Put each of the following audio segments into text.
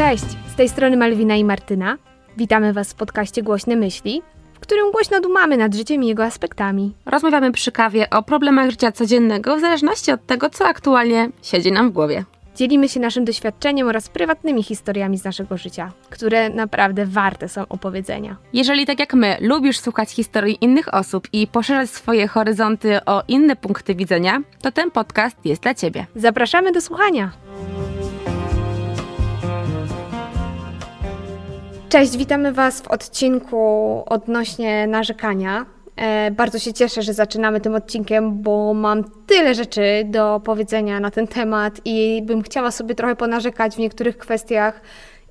Cześć, z tej strony Malwina i Martyna. Witamy Was w podcaście Głośne Myśli, w którym głośno dumamy nad życiem i jego aspektami. Rozmawiamy przy kawie o problemach życia codziennego w zależności od tego, co aktualnie siedzi nam w głowie. Dzielimy się naszym doświadczeniem oraz prywatnymi historiami z naszego życia, które naprawdę warte są opowiedzenia. Jeżeli tak jak my lubisz słuchać historii innych osób i poszerzać swoje horyzonty o inne punkty widzenia, to ten podcast jest dla Ciebie. Zapraszamy do słuchania! Cześć, witamy Was w odcinku odnośnie narzekania. E, bardzo się cieszę, że zaczynamy tym odcinkiem, bo mam tyle rzeczy do powiedzenia na ten temat i bym chciała sobie trochę ponarzekać w niektórych kwestiach.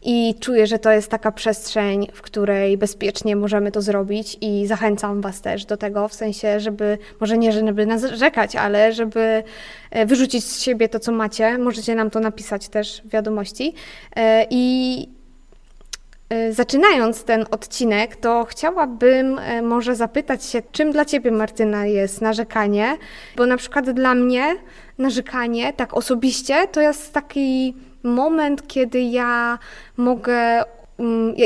I czuję, że to jest taka przestrzeń, w której bezpiecznie możemy to zrobić, i zachęcam Was też do tego, w sensie, żeby, może nie, żeby narzekać, ale żeby e, wyrzucić z siebie to, co macie. Możecie nam to napisać też w wiadomości. E, I zaczynając ten odcinek, to chciałabym e, może zapytać się, czym dla Ciebie, Martyna, jest narzekanie? Bo na przykład dla mnie narzekanie, tak osobiście, to jest taki moment, kiedy ja mogę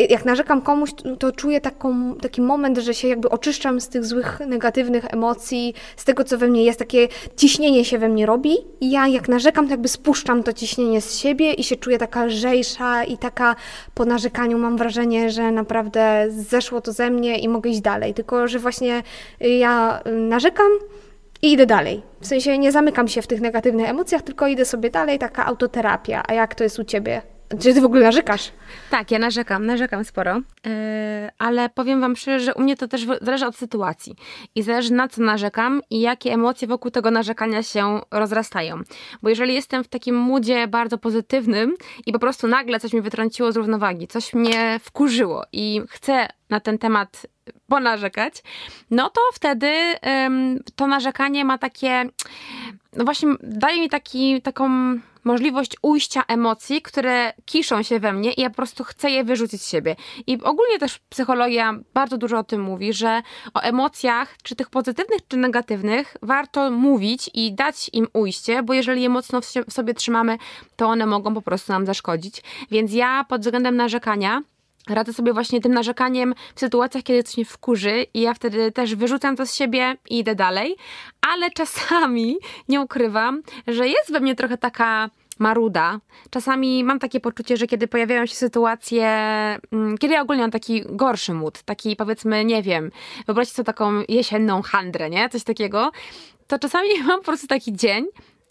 jak narzekam komuś, to czuję taką, taki moment, że się jakby oczyszczam z tych złych, negatywnych emocji, z tego, co we mnie jest, takie ciśnienie się we mnie robi i ja jak narzekam, to jakby spuszczam to ciśnienie z siebie i się czuję taka lżejsza i taka po narzekaniu mam wrażenie, że naprawdę zeszło to ze mnie i mogę iść dalej, tylko że właśnie ja narzekam, i idę dalej. W sensie nie zamykam się w tych negatywnych emocjach, tylko idę sobie dalej, taka autoterapia. A jak to jest u ciebie? Czy ty w ogóle narzekasz? Tak, ja narzekam, narzekam sporo, yy, ale powiem wam szczerze, że u mnie to też zależy od sytuacji i zależy na co narzekam i jakie emocje wokół tego narzekania się rozrastają. Bo jeżeli jestem w takim moodzie bardzo pozytywnym i po prostu nagle coś mi wytrąciło z równowagi, coś mnie wkurzyło i chcę na ten temat ponarzekać, no to wtedy to narzekanie ma takie, no właśnie daje mi taki, taką możliwość ujścia emocji, które kiszą się we mnie i ja po prostu chcę je wyrzucić z siebie. I ogólnie też psychologia bardzo dużo o tym mówi, że o emocjach, czy tych pozytywnych, czy negatywnych, warto mówić i dać im ujście, bo jeżeli je mocno w sobie trzymamy, to one mogą po prostu nam zaszkodzić. Więc ja pod względem narzekania radzę sobie właśnie tym narzekaniem w sytuacjach, kiedy coś mnie wkurzy i ja wtedy też wyrzucam to z siebie i idę dalej, ale czasami nie ukrywam, że jest we mnie trochę taka maruda. Czasami mam takie poczucie, że kiedy pojawiają się sytuacje, mm, kiedy ja ogólnie mam taki gorszy mód, taki powiedzmy, nie wiem, wyobraźcie sobie taką jesienną handrę, nie? Coś takiego, to czasami mam po prostu taki dzień,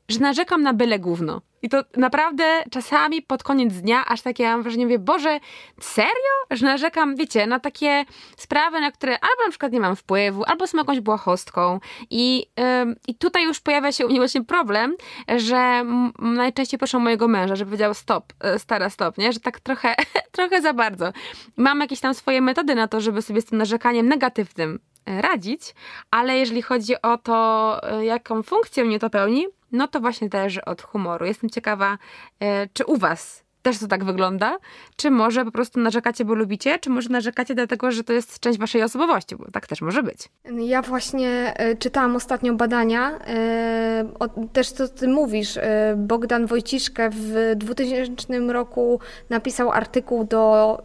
że narzekam na byle gówno. I to naprawdę czasami pod koniec dnia aż takie mam wrażenie, mówię, Boże, serio? Że narzekam, wiecie, na takie sprawy, na które albo na przykład nie mam wpływu, albo są jakąś błahostką. I, yy, i tutaj już pojawia się u mnie właśnie problem, że najczęściej proszę mojego męża, żeby powiedział stop, e, stara stop, nie? Że tak trochę, trochę za bardzo. Mam jakieś tam swoje metody na to, żeby sobie z tym narzekaniem negatywnym e, radzić, ale jeżeli chodzi o to, e, jaką funkcję mnie to pełni, no to właśnie zależy od humoru. Jestem ciekawa, e, czy u Was też to tak wygląda? Czy może po prostu narzekacie, bo lubicie? Czy może narzekacie dlatego, że to jest część waszej osobowości? Bo tak też może być. Ja właśnie e, czytałam ostatnio badania, e, też co ty mówisz. Bogdan Wojciszkę w 2000 roku napisał artykuł do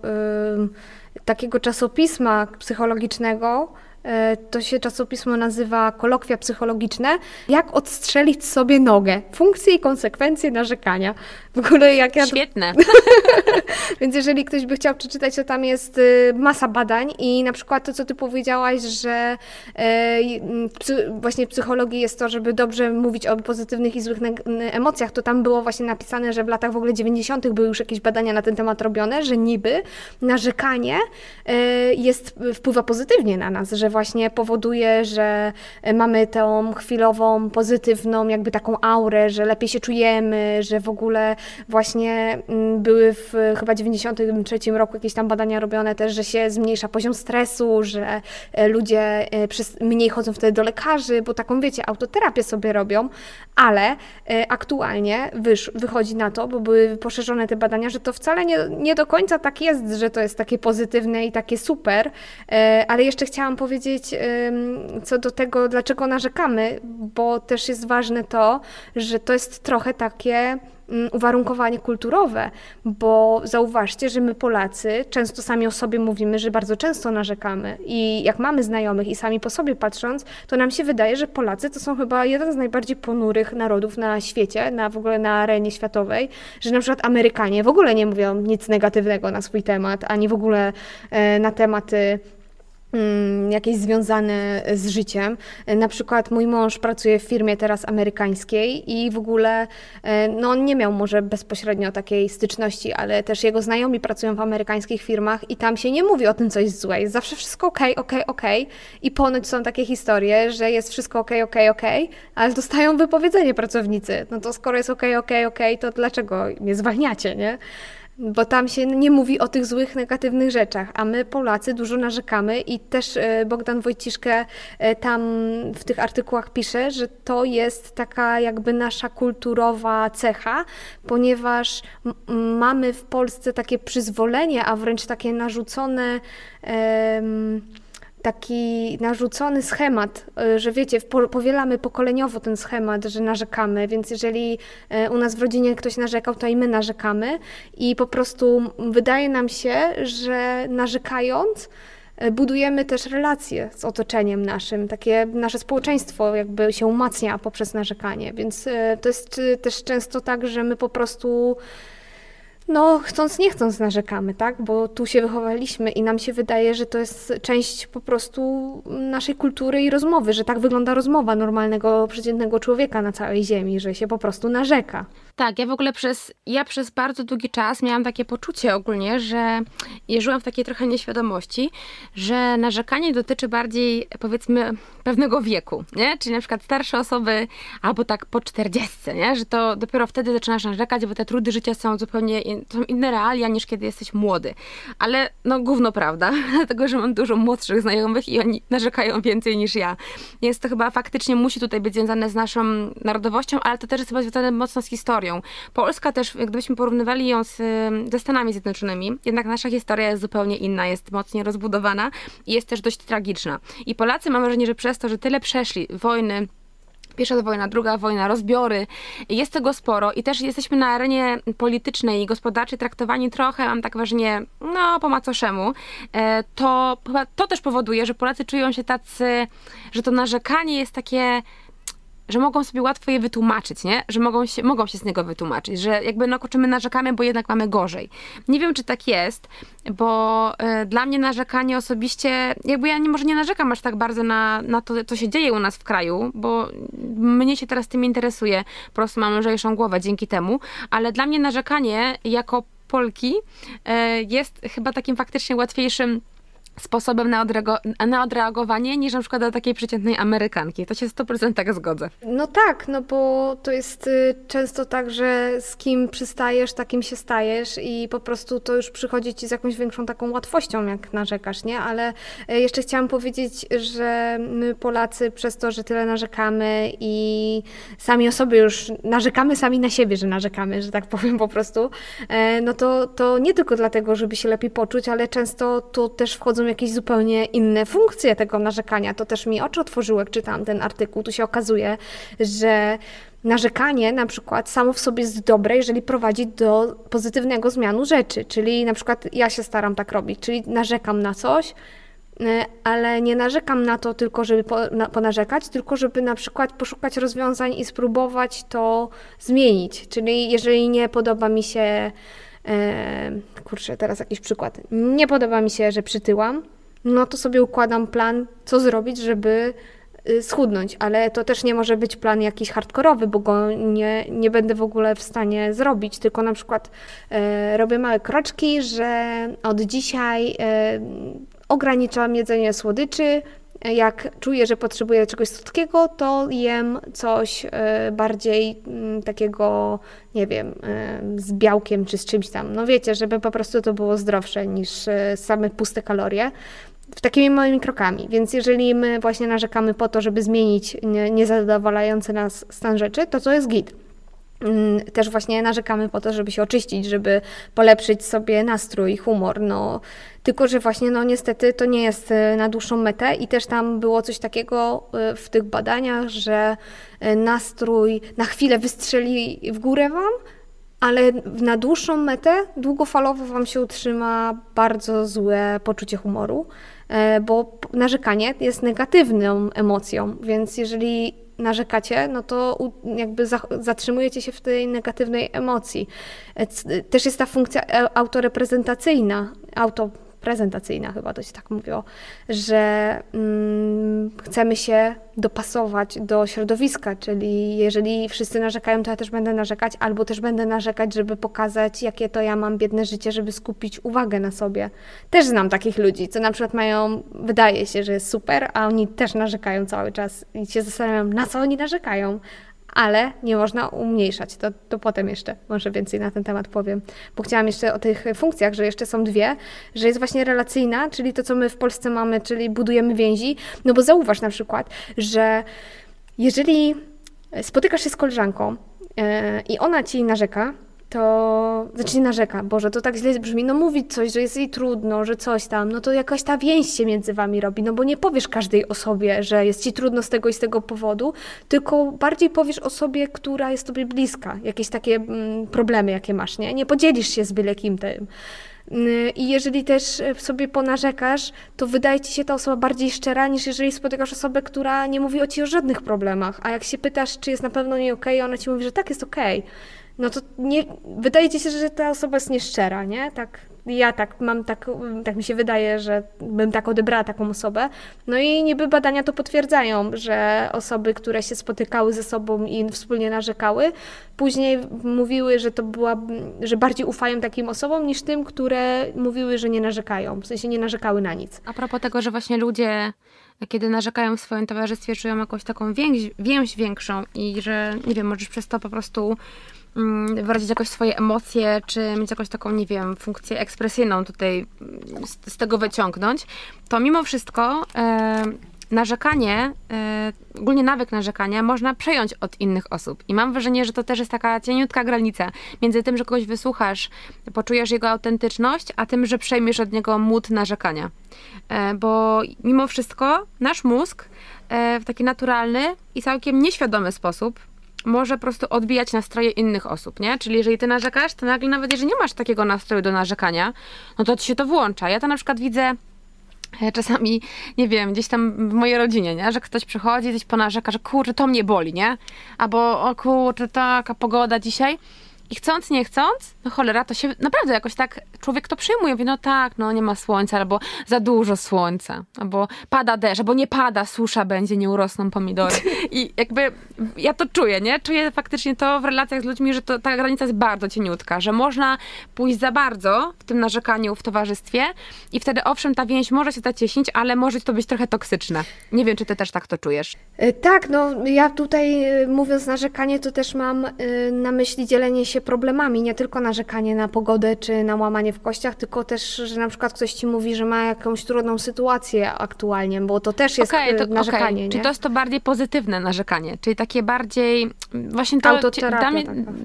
takiego czasopisma psychologicznego, to się czasopismo nazywa Kolokwia Psychologiczne. Jak odstrzelić sobie nogę? Funkcje i konsekwencje narzekania. W ogóle jak ja... Świetne. Więc jeżeli ktoś by chciał przeczytać, to tam jest y, masa badań i na przykład to, co ty powiedziałaś, że e, właśnie psychologii jest to, żeby dobrze mówić o pozytywnych i złych emocjach, to tam było właśnie napisane, że w latach w ogóle 90. były już jakieś badania na ten temat robione, że niby narzekanie e, jest, wpływa pozytywnie na nas, że właśnie powoduje, że mamy tą chwilową, pozytywną, jakby taką aurę, że lepiej się czujemy, że w ogóle właśnie mm, były w chyba 93 roku jakieś tam badania robione też, że się zmniejsza poziom stresu, że e, ludzie e, mniej chodzą wtedy do lekarzy, bo taką, wiecie, autoterapię sobie robią, ale e, aktualnie wysz, wychodzi na to, bo były poszerzone te badania, że to wcale nie, nie do końca tak jest, że to jest takie pozytywne i takie super, ale jeszcze chciałam powiedzieć, powiedzieć co do tego, dlaczego narzekamy, bo też jest ważne to, że to jest trochę takie Mm, uwarunkowanie kulturowe, bo zauważcie, że my Polacy często sami o sobie mówimy, że bardzo często narzekamy i jak mamy znajomych i sami po sobie patrząc, to nam się wydaje, że Polacy to są chyba jeden z najbardziej ponurych narodów na świecie, na w ogóle na arenie światowej, że na przykład Amerykanie w ogóle nie mówią nic negatywnego na swój temat, ani w ogóle e, na tematy jakieś związane z życiem. Na przykład mój mąż pracuje w firmie teraz amerykańskiej i w ogóle e, no on nie miał może bezpośrednio takiej styczności, ale też jego znajomi pracują w amerykańskich firmach i tam się nie mówi o tym, co jest złe. Jest zawsze wszystko ok, ok, ok. I ponoć są takie historie, że jest wszystko ok, ok, ok, ale dostają wypowiedzenie pracownicy. No to skoro jest ok, ok, ok, to dlaczego mnie zwalniacie, nie? Bo tam się nie mówi o tych złych, negatywnych rzeczach, a my Polacy dużo narzekamy i też e, Bogdan Wojciszkę e, tam w tych artykułach pisze, że to jest taka jakby nasza kulturowa cecha, ponieważ mamy w Polsce takie przyzwolenie, a wręcz takie narzucone taki narzucony schemat, y, że wiecie, powielamy pokoleniowo ten schemat, że narzekamy, więc jeżeli y, u nas w rodzinie ktoś narzekał, to i my narzekamy. I po prostu wydaje nam się, że narzekając, y, budujemy też relacje z otoczeniem naszym, takie nasze społeczeństwo jakby się umacnia poprzez narzekanie, więc to jest też często tak, że my po prostu no, chcąc, nie chcąc narzekamy, tak? Bo tu się wychowaliśmy i nam się wydaje, że to jest część po prostu naszej kultury i rozmowy, że tak wygląda rozmowa normalnego, przeciętnego człowieka na całej ziemi, że się po prostu narzeka. Tak, ja w ogóle przez, ja przez bardzo długi czas miałam takie poczucie ogólnie, że żyłam w takiej trochę nieświadomości, że narzekanie dotyczy bardziej, powiedzmy, pewnego wieku, nie? Czyli na przykład starsze osoby, albo tak po czterdziestce, nie? Że to dopiero wtedy zaczynasz narzekać, bo te trudy życia są zupełnie, to są inne realia niż kiedy jesteś młody. Ale no gówno prawda, dlatego, że mam dużo młodszych znajomych i oni narzekają więcej niż ja. Więc to chyba faktycznie musi tutaj być związane z naszą narodowością, ale to też jest chyba związane mocno z historią Polska też, gdybyśmy porównywali ją z, ze Stanami Zjednoczonymi, jednak nasza historia jest zupełnie inna, jest mocniej rozbudowana i jest też dość tragiczna. I Polacy mam wrażenie, że przez to, że tyle przeszli wojny, Pierwsza wojna, druga wojna, rozbiory. Jest tego sporo i też jesteśmy na arenie politycznej i gospodarczej traktowani trochę, mam tak ważnie, no po macoszemu. E, to, to też powoduje, że Polacy czują się tacy, że to narzekanie jest takie że mogą sobie łatwo je wytłumaczyć, nie? Że mogą się, mogą się z niego wytłumaczyć, że jakby no czy my narzekamy, bo jednak mamy gorzej. Nie wiem, czy tak jest, bo y, dla mnie narzekanie osobiście, jakby ja nie, może nie narzekam aż tak bardzo na, na to, co się dzieje u nas w kraju, bo mnie się teraz tym interesuje, po prostu mam lżejszą głowę dzięki temu, ale dla mnie narzekanie jako Polki y, jest chyba takim faktycznie łatwiejszym sposobem na, na odreagowanie niż na przykład do takiej przeciętnej Amerykanki. To się 100% tak zgodzę. No tak, no bo to jest y, często tak, że z kim przystajesz, takim się stajesz i po prostu to już przychodzi ci z jakąś większą taką łatwością, jak narzekasz, nie? Ale y, jeszcze chciałam powiedzieć, że my Polacy przez to, że tyle narzekamy i sami o sobie już narzekamy sami na siebie, że narzekamy, że tak powiem po prostu, y, no to, to nie tylko dlatego, żeby się lepiej poczuć, ale często to też wchodzą jakieś zupełnie inne funkcje tego narzekania. To też mi oczy otworzyło, jak czytałam ten artykuł. Tu się okazuje, że narzekanie na przykład samo w sobie jest dobre, jeżeli prowadzi do pozytywnego zmianu rzeczy. Czyli na przykład ja się staram tak robić, czyli narzekam na coś, e, ale nie narzekam na to tylko, żeby ponarzekać, tylko żeby na przykład poszukać rozwiązań i spróbować to zmienić. Czyli jeżeli nie podoba mi się kurczę, teraz jakiś przykład. Nie podoba mi się, że przytyłam, no to sobie układam plan, co zrobić, żeby y, schudnąć, ale to też nie może być plan jakiś hardkorowy, bo go nie, nie będę w ogóle w stanie zrobić, tylko na przykład e, robię małe kroczki, że od dzisiaj e, ograniczam jedzenie słodyczy, jak czuję, że potrzebuję czegoś słodkiego, to jem coś e, bardziej mm, takiego, nie wiem, e, z białkiem czy z czymś tam. No wiecie, żeby po prostu to było zdrowsze niż e, same puste kalorie. W takimi małymi krokami. Więc jeżeli my właśnie narzekamy po to, żeby zmienić niezadowalający nas stan rzeczy, to to jest git. Mm, też właśnie narzekamy po to, żeby się oczyścić, żeby polepszyć sobie nastrój, humor, no. Tylko, że właśnie, no niestety to nie jest e, na dłuższą metę i też tam było coś takiego e, w tych badaniach, że e, nastrój na chwilę wystrzeli w górę wam, ale na dłuższą metę, długofalowo Wam się utrzyma bardzo złe poczucie humoru, bo narzekanie jest negatywną emocją, więc jeżeli narzekacie, no to jakby zatrzymujecie się w tej negatywnej emocji. Też jest ta funkcja autoreprezentacyjna, auto prezentacyjna, chyba to się tak mówiło, że mm, chcemy się dopasować do środowiska, czyli jeżeli wszyscy narzekają, to ja też będę narzekać, albo też będę narzekać, żeby pokazać, jakie to ja mam biedne życie, żeby skupić uwagę na sobie. Też znam takich ludzi, co na przykład mają, wydaje się, że jest super, a oni też narzekają cały czas i się zastanawiam, na co oni narzekają ale nie można umniejszać. To, to potem jeszcze może więcej na ten temat powiem. Bo chciałam jeszcze o tych funkcjach, że jeszcze są dwie, że jest właśnie relacyjna, czyli to, co my w Polsce mamy, czyli budujemy więzi. No bo zauważ na przykład, że jeżeli spotykasz się z koleżanką yy, i ona ci narzeka, to znaczy narzeka, Boże, to tak źle brzmi, no mówi coś, że jest jej trudno, że coś tam, no to jakaś ta więź się między wami robi, no bo nie powiesz każdej osobie, że jest ci trudno z tego i z tego powodu, tylko bardziej powiesz osobie, która jest tobie bliska, jakieś takie mm, problemy, jakie masz, nie? Nie podzielisz się z byle kim tym. Mm, I jeżeli też sobie ponarzekasz, to wydaje ci się ta osoba bardziej szczera, niż jeżeli spotykasz osobę, która nie mówi o ci o żadnych problemach. A jak się pytasz, czy jest na pewno nie okej, okay, ona ci mówi, że tak jest okej. Okay no to nie, wydaje ci się, że ta osoba jest nieszczera, nie? Tak, ja tak mam, tak, tak mi się wydaje, że bym tak odebrała taką osobę. No i niby badania to potwierdzają, że osoby, które się spotykały ze sobą i wspólnie narzekały, później mówiły, że to była, że bardziej ufają takim osobom niż tym, które mówiły, że nie narzekają, w sensie nie narzekały na nic. A propos tego, że właśnie ludzie kiedy narzekają w swoim towarzystwie, czują jakąś taką więź, więź większą i że, nie wiem, możesz przez to po prostu Mm, wyrazić jakoś swoje emocje, czy mieć jakąś taką, nie wiem, funkcję ekspresyjną tutaj z, z tego wyciągnąć, to mimo wszystko narzekanie, e, ogólnie nawyk narzekania można przejąć od innych osób. I mam wrażenie, że to też jest taka cieniutka granica między tym, że kogoś wysłuchasz, poczujesz jego autentyczność, a tym, że przejmiesz od niego mód narzekania. E, bo mimo wszystko nasz mózg e, w taki naturalny i całkiem nieświadomy sposób może po prostu odbijać nastroje innych osób, nie? Czyli jeżeli ty narzekasz, to nagle nawet jeżeli nie masz takiego nastroju do narzekania, no to ci się to włącza. Ja to na przykład widzę czasami, nie wiem, gdzieś tam w mojej rodzinie, nie? Że ktoś przychodzi, gdzieś ponarzeka, że kurczę, to mnie boli, nie? Albo o kurczę, taka pogoda dzisiaj. I chcąc, nie chcąc, no cholera, to się naprawdę jakoś tak człowiek to przyjmuje. Mówi, no tak, no nie ma słońca, albo za dużo słońca, albo pada deszcz, albo nie pada, susza będzie, nie urosną pomidory. I jakby ja to czuję, nie? Czuję faktycznie to w relacjach z ludźmi, że to, ta granica jest bardzo cieniutka, że można pójść za bardzo w tym narzekaniu w towarzystwie i wtedy owszem, ta więź może się zacieśnić, ale może to być trochę toksyczne. Nie wiem, czy ty też tak to czujesz. E, tak, no ja tutaj e, mówiąc narzekanie, to też mam e, na myśli dzielenie się się problemami, nie tylko narzekanie na pogodę czy na łamanie w kościach, tylko też, że na przykład ktoś ci mówi, że ma jakąś trudną sytuację aktualnie, bo to też jest okay, to, y, narzekanie. Okay. Czy to jest to bardziej pozytywne narzekanie, czyli takie bardziej właśnie to Autoterapia mnie,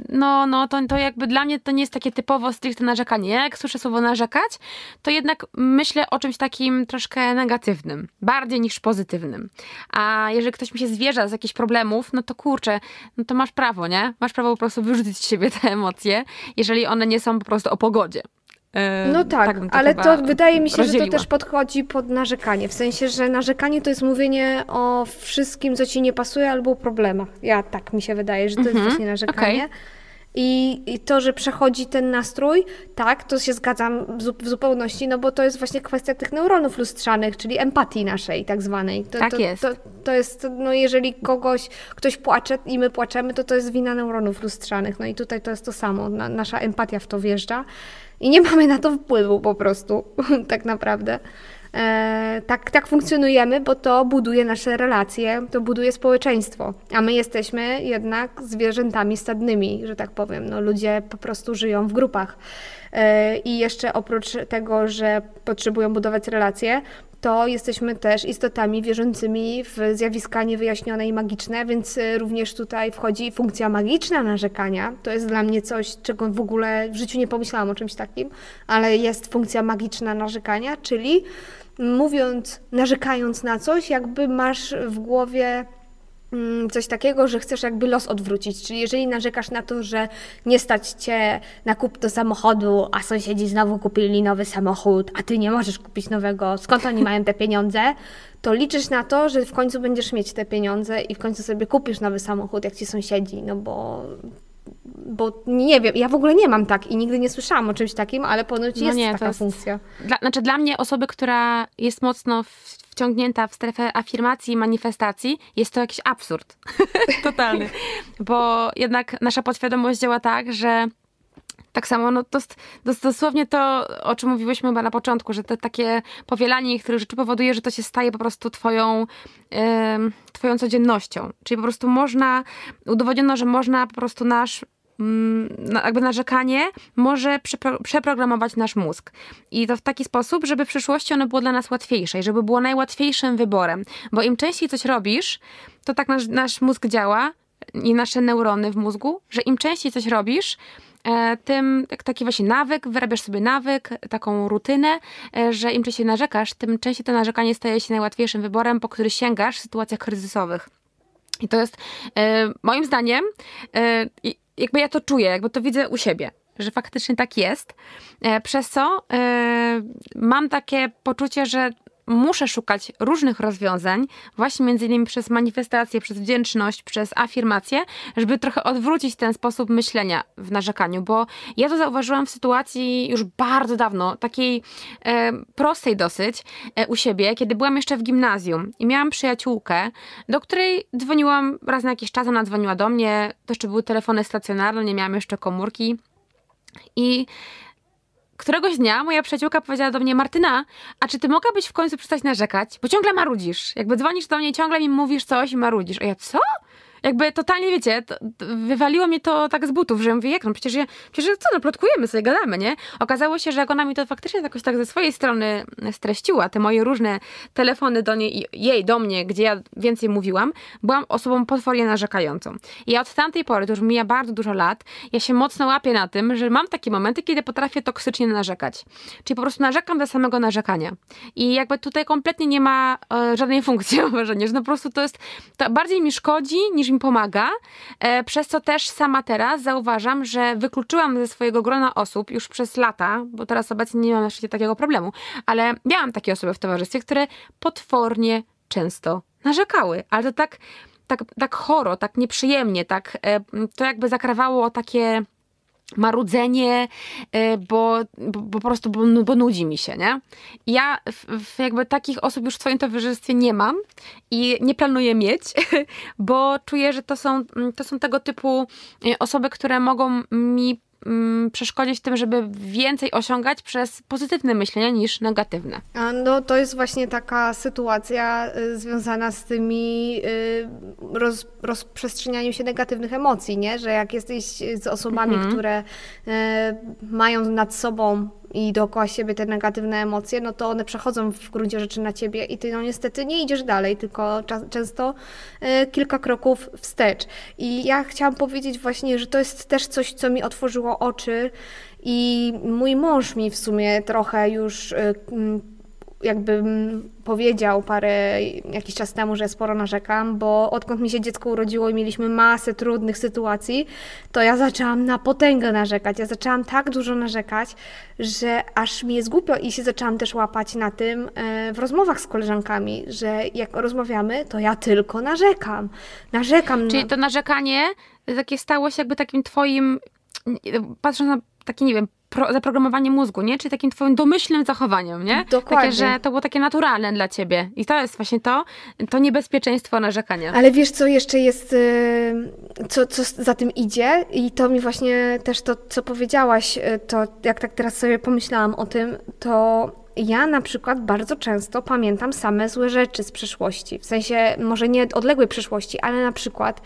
no, no to, to jakby dla mnie to nie jest takie typowo stricte narzekanie. Ja jak słyszę słowo narzekać, to jednak myślę o czymś takim troszkę negatywnym, bardziej niż pozytywnym. A jeżeli ktoś mi się zwierza z jakichś problemów, no to kurczę, no to masz prawo, nie? Masz prawo po prostu wyrzucić z siebie te emocje, jeżeli one nie są po prostu o pogodzie. No tak, tak to ale to wydaje mi się, rozdzieliła. że to też podchodzi pod narzekanie. W sensie, że narzekanie to jest mówienie o wszystkim, co ci nie pasuje, albo o problemach. Ja tak mi się wydaje, że to jest mhm, właśnie narzekanie. Okay. I, I, to, że przechodzi ten nastrój, tak, to się zgadzam w zupełności, no bo to jest właśnie kwestia tych neuronów lustrzanych, czyli empatii naszej tak zwanej. To, tak to, jest. To, to, jest, no jeżeli kogoś, ktoś płacze i my płaczemy, to to jest wina neuronów lustrzanych. No i tutaj to jest to samo, Na, nasza empatia w to wjeżdża i nie mamy na to wpływu po prostu, tak naprawdę. E, tak, tak funkcjonujemy, bo to buduje nasze relacje, to buduje społeczeństwo, a my jesteśmy jednak zwierzętami stadnymi, że tak powiem. No, ludzie po prostu żyją w grupach. E, I jeszcze oprócz tego, że potrzebują budować relacje, to jesteśmy też istotami wierzącymi w zjawiska niewyjaśnione i magiczne, więc y, również tutaj wchodzi funkcja magiczna narzekania. To jest dla mnie coś, czego w ogóle w życiu nie pomyślałam o czymś takim, ale jest funkcja magiczna narzekania, czyli mówiąc, narzekając na coś, jakby masz w głowie mm, coś takiego, że chcesz jakby los odwrócić. Czyli jeżeli narzekasz na to, że nie stać cię na kup do samochodu, a sąsiedzi znowu kupili nowy samochód, a ty nie możesz kupić nowego, skąd oni mają te pieniądze, to liczysz na to, że w końcu będziesz mieć te pieniądze i w końcu sobie kupisz nowy samochód, jak ci sąsiedzi, no bo bo nie wiem, ja w ogóle nie mam tak i nigdy nie słyszałam o czymś takim, ale ponoć No jest nie, to taka jest- funkcja. Dla, znaczy dla mnie osoby, która jest mocno w- wciągnięta w strefę afirmacji i manifestacji, jest to jakiś absurd. Totalny. Bo jednak nasza podświadomość działa tak, że tak samo, no to, to dosłownie to, o czym mówiłyśmy chyba na początku, że to takie powielanie niektórych rzeczy powoduje, że to się staje po prostu twoją, em, twoją codziennością. Czyli po prostu można, udowodniono, że można po prostu nasz na- jakby narzekanie może przepro- przeprogramować nasz mózg. I to w taki sposób, żeby w przyszłości ono było dla nas łatwiejsze i żeby było najłatwiejszym wyborem. Bo im częściej coś robisz, to tak nasz, nasz mózg działa i nasze neurony w mózgu, że im częściej coś robisz, e, tym jak taki właśnie nawyk, wyrabiasz sobie nawyk, taką rutynę, e, że im częściej narzekasz, tym częściej to narzekanie staje się najłatwiejszym wyborem, po który sięgasz w sytuacjach kryzysowych. I to jest e, moim zdaniem, e, jakby ja to czuję, jakby to widzę u siebie, że faktycznie tak jest. E, przez co mam takie poczucie, że muszę szukać różnych rozwiązań, właśnie między innymi przez manifestację, przez wdzięczność, przez afirmację, żeby trochę odwrócić ten sposób myślenia w narzekaniu, bo ja to zauważyłam w sytuacji już bardzo dawno, takiej e, prostej dosyć e, u siebie, kiedy byłam jeszcze w gimnazjum i miałam przyjaciółkę, do której dzwoniłam raz na jakiś czas, ona dzwoniła do mnie, to jeszcze były telefony stacjonarne, nie miałam jeszcze komórki i któregoś dnia moja przyjaciółka powiedziała do mnie, Martyna, a czy ty mogłabyś w końcu przestać narzekać? Bo ciągle marudzisz. Jakby dzwonisz do mnie ciągle mi mówisz coś i marudzisz. A ja, co? Jakby totalnie, wiecie, to, wywaliło mnie to tak z butów, że mówię, jak no, przecież, ja, przecież co, no plotkujemy sobie, gadamy, nie? Okazało się, że jak ona mi to faktycznie jakoś tak ze swojej strony streściła, te moje różne telefony do niej jej do mnie, gdzie ja więcej mówiłam, byłam osobą potwornie narzekającą. I ja od tamtej pory, to już mija bardzo dużo lat, ja się mocno łapię na tym, że mam takie momenty, kiedy potrafię toksycznie narzekać. Czyli po prostu narzekam dla samego narzekania. I jakby tutaj kompletnie nie ma e, żadnej funkcji, mam wrażenie, że no po prostu to jest, to bardziej mi szkodzi niż mi pomaga, e, przez co też sama teraz zauważam, że wykluczyłam ze swojego grona osób już przez lata, bo teraz obecnie nie mam na szczęście takiego problemu, ale miałam takie osoby w towarzystwie, które potwornie często narzekały, ale to tak, tak, tak choro, tak nieprzyjemnie, tak e, to jakby zakrawało takie marudzenie, e, bo, bo, po prostu bo, bo nudzi mi się, nie? Ja w, w jakby takich osób już w swoim towarzystwie nie mam i nie planuję mieć, bo czuję, że to są, to są tego typu e, osoby, które mogą mi mm, przeszkodzić w tym, żeby więcej osiągać przez pozytywne myślenie niż negatywne. No to jest właśnie taka sytuacja y, związana z tymi y, roz, rozprzestrzenianiem się negatywnych emocji, nie? Że jak jesteś z osobami, które y, mają nad sobą i dookoła siebie te negatywne emocje, no to one przechodzą w gruncie rzeczy na ciebie i ty no niestety nie idziesz dalej, tylko często y, kilka kroków wstecz. I ja chciałam powiedzieć właśnie, że to jest też coś, co mi otworzyło oczy i mój mąż mi w sumie trochę już mm, jakby powiedział parę jakiś czas temu, że sporo narzekam, bo odkąd mi się dziecko urodziło i mieliśmy masę trudnych sytuacji, to ja zaczęłam na potęgę narzekać. Ja zaczęłam tak dużo narzekać, że aż mi jest głupio i się zaczęłam też łapać na tym e, w rozmowach z koleżankami, że jak rozmawiamy, to ja tylko narzekam. Narzekam Czyli na... to narzekanie takie stało się jakby takim twoim, patrząc na takie, nie wiem, pro, zaprogramowanie mózgu, nie? Czyli takim twoim domyślnym zachowaniem, nie? Dokładnie. Takie, że to było takie naturalne dla ciebie. I to jest właśnie to, to niebezpieczeństwo narzekania. Ale wiesz, co jeszcze jest, y, co, co za tym idzie? I to mi właśnie też to, co powiedziałaś, y, to jak tak teraz sobie pomyślałam o tym, to ja na przykład bardzo często pamiętam same złe rzeczy z przeszłości. W sensie, może nie odległej przeszłości, ale na przykład.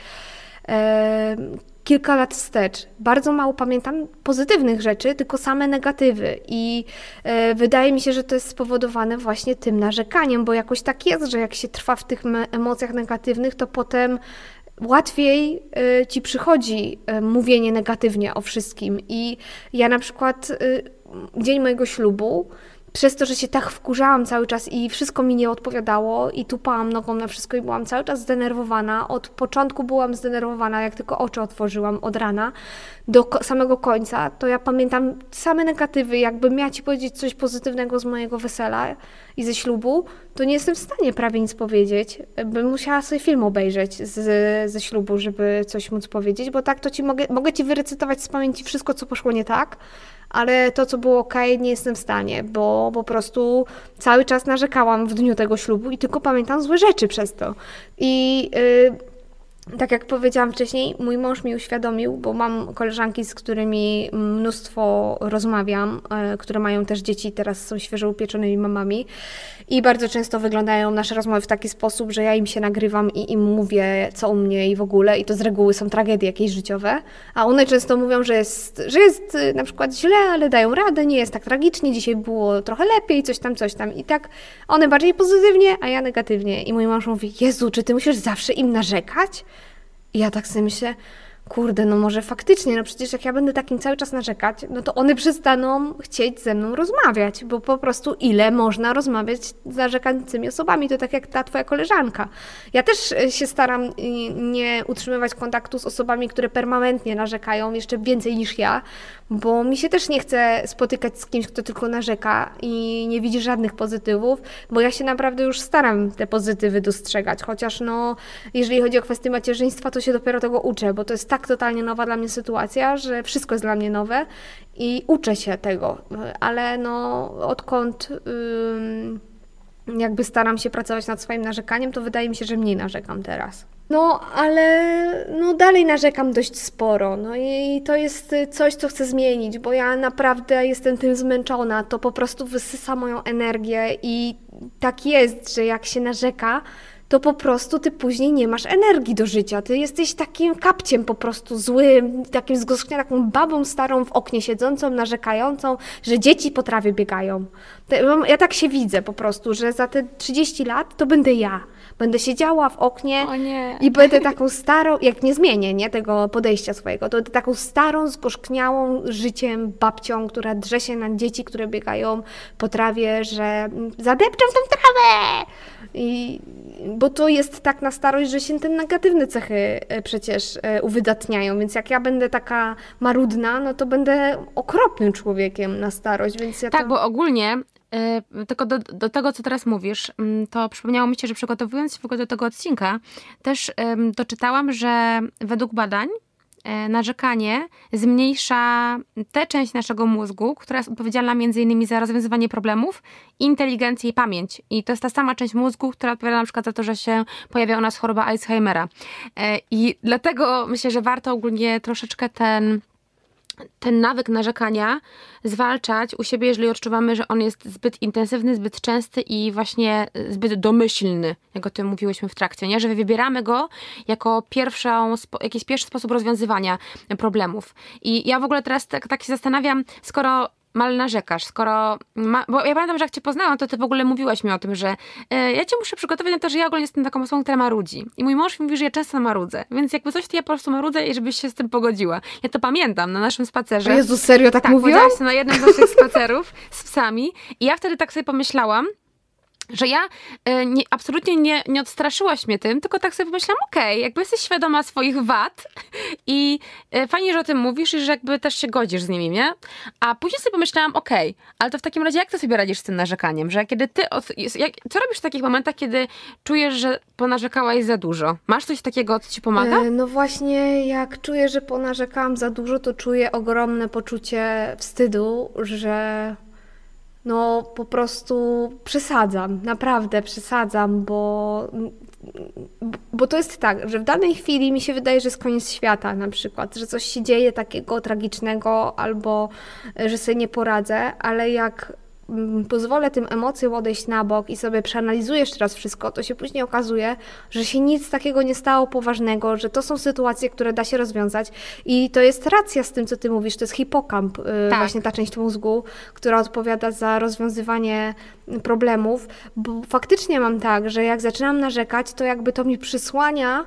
y, kilka lat wstecz. Bardzo mało pamiętam pozytywnych rzeczy, tylko same negatywy. I e, wydaje mi się, że to jest spowodowane właśnie tym narzekaniem, bo jakoś tak jest, że jak się trwa w tych emocjach negatywnych, to potem łatwiej y, ci przychodzi y, mówienie negatywnie o wszystkim. I ja na przykład dzień mojego ślubu przez to, że się tak wkurzałam cały czas i wszystko mi nie odpowiadało i tupałam nogą na wszystko i byłam cały czas zdenerwowana. Od początku byłam zdenerwowana, jak tylko oczy otworzyłam od rana do samego końca, to ja pamiętam same negatywy. Jakbym miała Ci powiedzieć coś pozytywnego z mojego wesela i ze ślubu, to nie jestem w stanie prawie nic powiedzieć. Bym musiała sobie film obejrzeć z, ze ślubu, żeby coś móc powiedzieć, bo tak to Ci mogę, mogę Ci wyrecytować z pamięci wszystko, co poszło nie tak, ale to, co było ok, nie jestem w stanie, bo po prostu cały czas narzekałam w dniu tego ślubu i tylko pamiętam złe rzeczy przez to. I yy, tak jak powiedziałam wcześniej, mój mąż mi uświadomił, bo mam koleżanki, z którymi mnóstwo rozmawiam, e, które mają też dzieci, teraz są świeżo upieczonymi mamami i bardzo często wyglądają nasze rozmowy w taki sposób, że ja im się nagrywam i im mówię, co u mnie i w ogóle, i to z reguły są tragedie jakieś życiowe, a one często mówią, że jest, że jest y, na przykład źle, ale dają radę, nie jest tak tragicznie, dzisiaj było trochę lepiej, coś tam, coś tam. I tak one bardziej pozytywnie, a ja negatywnie. I mój mąż mówi, Jezu, czy ty musisz zawsze im narzekać? I ja tak sobie myślę, kurde, no może faktycznie, no przecież jak ja będę takim cały czas narzekać, no to one przestaną chcieć ze mną rozmawiać, bo po prostu ile można rozmawiać z narzekającymi osobami, to tak jak ta twoja koleżanka. Ja też e, się staram y, nie utrzymywać kontaktu z osobami, które permanentnie narzekają, jeszcze więcej niż ja, bo mi się też nie chce spotykać z kimś, kto tylko narzeka i nie widzi żadnych pozytywów, bo ja się naprawdę już staram te pozytywy dostrzegać, chociaż no, jeżeli chodzi o kwestię macierzyństwa, to się dopiero tego uczę, bo to jest tak totalnie nowa dla mnie sytuacja, że wszystko jest dla mnie nowe i uczę się tego, ale no, odkąd jakby staram się pracować nad swoim narzekaniem, to wydaje mi się, że mniej narzekam teraz. No, ale no dalej narzekam dość sporo. No i to jest coś, co chcę zmienić, bo ja naprawdę jestem tym zmęczona. To po prostu wysysa moją energię i tak jest, że jak się narzeka, to po prostu ty później nie masz energii do życia. Ty jesteś takim kapciem po prostu złym, takim zgorzknianą, taką babą starą w oknie siedzącą, narzekającą, że dzieci po trawie biegają. Ja tak się widzę po prostu, że za te 30 lat to będę ja. Będę siedziała w oknie i będę taką starą, jak nie zmienię nie, tego podejścia swojego, to będę taką starą, zgorzkniałą życiem babcią, która drze się na dzieci, które biegają po trawie, że zadepczą tą trawę. I, bo to jest tak na starość, że się te negatywne cechy e, przecież e, uwydatniają, więc jak ja będę taka marudna, no to będę okropnym człowiekiem na starość, więc ja Tak, to... bo ogólnie e, tylko do, do, tego, co teraz mówisz, mm, to przypomniało mi się, że przygotowując się w ogóle do tego odcinka, też doczytałam, że według badań narzekanie zmniejsza tę część naszego mózgu, która jest odpowiedzialna innymi za rozwiązywanie problemów, inteligencję i pamięć. I to jest ta sama część mózgu, która odpowiada na przykład za to, że się pojawia u nas choroba Alzheimera. E, I dlatego myślę, że warto ogólnie troszeczkę ten ten nawyk narzekania zwalczać u siebie, jeżeli odczuwamy, że on jest zbyt intensywny, zbyt częsty i właśnie zbyt domyślny, jak o tym mówiłyśmy w trakcie, nie? że wybieramy go jako pierwszą, jakiś pierwszy sposób rozwiązywania problemów. I ja w ogóle teraz tak, tak się zastanawiam, skoro mal narzekasz, skoro. Ma, bo ja pamiętam, że jak cię poznałam, to ty w ogóle mówiłaś mi o tym, że e, ja cię muszę przygotować na to, że ja ogólnie jestem taką osobą, która marudzi. I mój mąż mi mówi, że ja często marudzę. Więc jakby coś, to ja po prostu marudzę i żebyś się z tym pogodziła. Ja to pamiętam na naszym spacerze. O Jezu, serio tak, tak mówiłaś? na jednym z naszych spacerów z psami. I ja wtedy tak sobie pomyślałam, że ja y, nie, absolutnie nie, nie odstraszyłaś mnie tym, tylko tak sobie pomyślałam, okej, okay, jakby jesteś świadoma swoich wad i y, fajnie, że o tym mówisz i że jakby też się godzisz z nimi, nie? A później sobie pomyślałam, okej, okay, ale to w takim razie jak ty sobie radzisz z tym narzekaniem? Że kiedy ty, od, jak, co robisz w takich momentach, kiedy czujesz, że ponarzekałaś za dużo? Masz coś takiego, co ci pomaga? E, no właśnie, jak czuję, że ponarzekałam za dużo, to czuję ogromne poczucie wstydu, że no po prostu przesadzam, naprawdę przesadzam, bo, bo to jest tak, że w danej chwili mi się wydaje, że jest koniec świata na przykład, że coś się dzieje takiego tragicznego albo że sobie nie poradzę, ale jak pozwolę tym emocjom odejść na bok i sobie przeanalizuję jeszcze raz wszystko, to się później okazuje, że się nic takiego nie stało poważnego, że to są sytuacje, które da się rozwiązać i to jest racja z tym, co ty mówisz, to jest hipokamp, y, Tak. właśnie ta część mózgu, która odpowiada za rozwiązywanie problemów, bo faktycznie mam tak, że jak zaczynam narzekać, to jakby to mi przysłania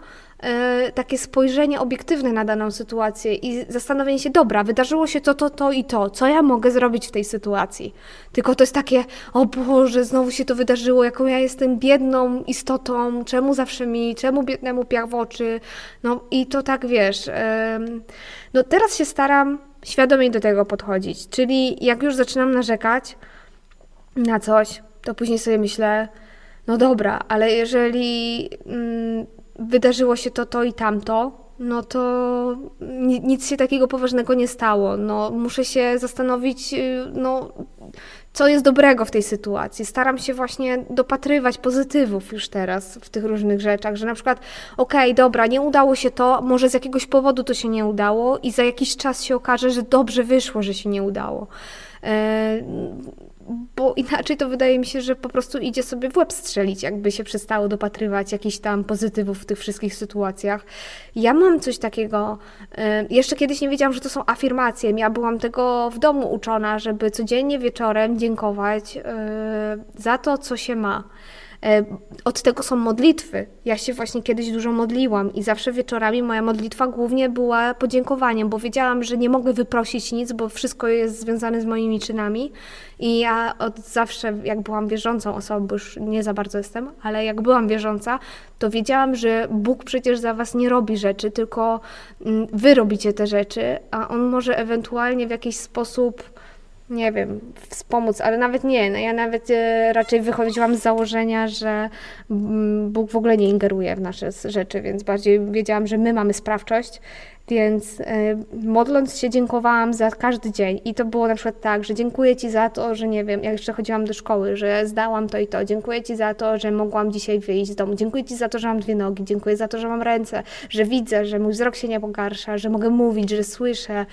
takie spojrzenie obiektywne na daną sytuację i zastanowienie się, dobra, wydarzyło się to, to, to i to, co ja mogę zrobić w tej sytuacji? Tylko to jest takie, o Boże, znowu się to wydarzyło, jaką ja jestem biedną istotą, czemu zawsze mi, czemu biednemu piach w oczy? No i to tak, wiesz, no teraz się staram świadomie do tego podchodzić, czyli jak już zaczynam narzekać, na coś, to później sobie myślę, no dobra, ale jeżeli mm, wydarzyło się to, to i tamto, no to ni- nic się takiego poważnego nie stało. No, muszę się zastanowić, y, no, co jest dobrego w tej sytuacji. Staram się właśnie dopatrywać pozytywów już teraz w tych różnych rzeczach, że na przykład, okej, dobra, nie udało się to, może z jakiegoś powodu to się nie udało i za jakiś czas się okaże, że dobrze wyszło, że się nie udało. E, bo inaczej to wydaje mi się, że po prostu idzie sobie w łeb strzelić, jakby się przestało dopatrywać jakichś tam pozytywów w tych wszystkich sytuacjach. Ja mam coś takiego, e, jeszcze kiedyś nie wiedziałam, że to są afirmacje. Ja byłam tego w domu uczona, żeby codziennie wieczorem dziękować e, za to, co się ma. E, Od tego są modlitwy. Ja się właśnie kiedyś dużo modliłam i zawsze wieczorami moja modlitwa głównie była podziękowaniem, bo wiedziałam, że nie mogę wyprosić nic, bo wszystko jest związane z moimi czynami. I ja od zawsze, jak byłam wierzącą osobą, bo już nie za bardzo jestem, ale jak byłam wierząca, to wiedziałam, że Bóg przecież za was nie robi rzeczy, tylko mm, wy robicie te rzeczy, a On może ewentualnie w jakiś sposób nie wiem, wspomóc, ale nawet nie. No ja nawet e, raczej wychodziłam z założenia, że mm, Bóg w ogóle nie ingeruje w nasze rzeczy, więc bardziej wiedziałam, że my mamy sprawczość, więc e, modląc się dziękowałam za każdy dzień. I to było na przykład tak, że dziękuję Ci za to, że nie wiem, jak jeszcze chodziłam do szkoły, że zdałam to i to, dziękuję Ci za to, że mogłam dzisiaj wyjść z domu, dziękuję Ci za to, że mam dwie nogi, dziękuję za to, że mam ręce, że widzę, że mój wzrok się nie pogarsza, że mogę mówić, że słyszę,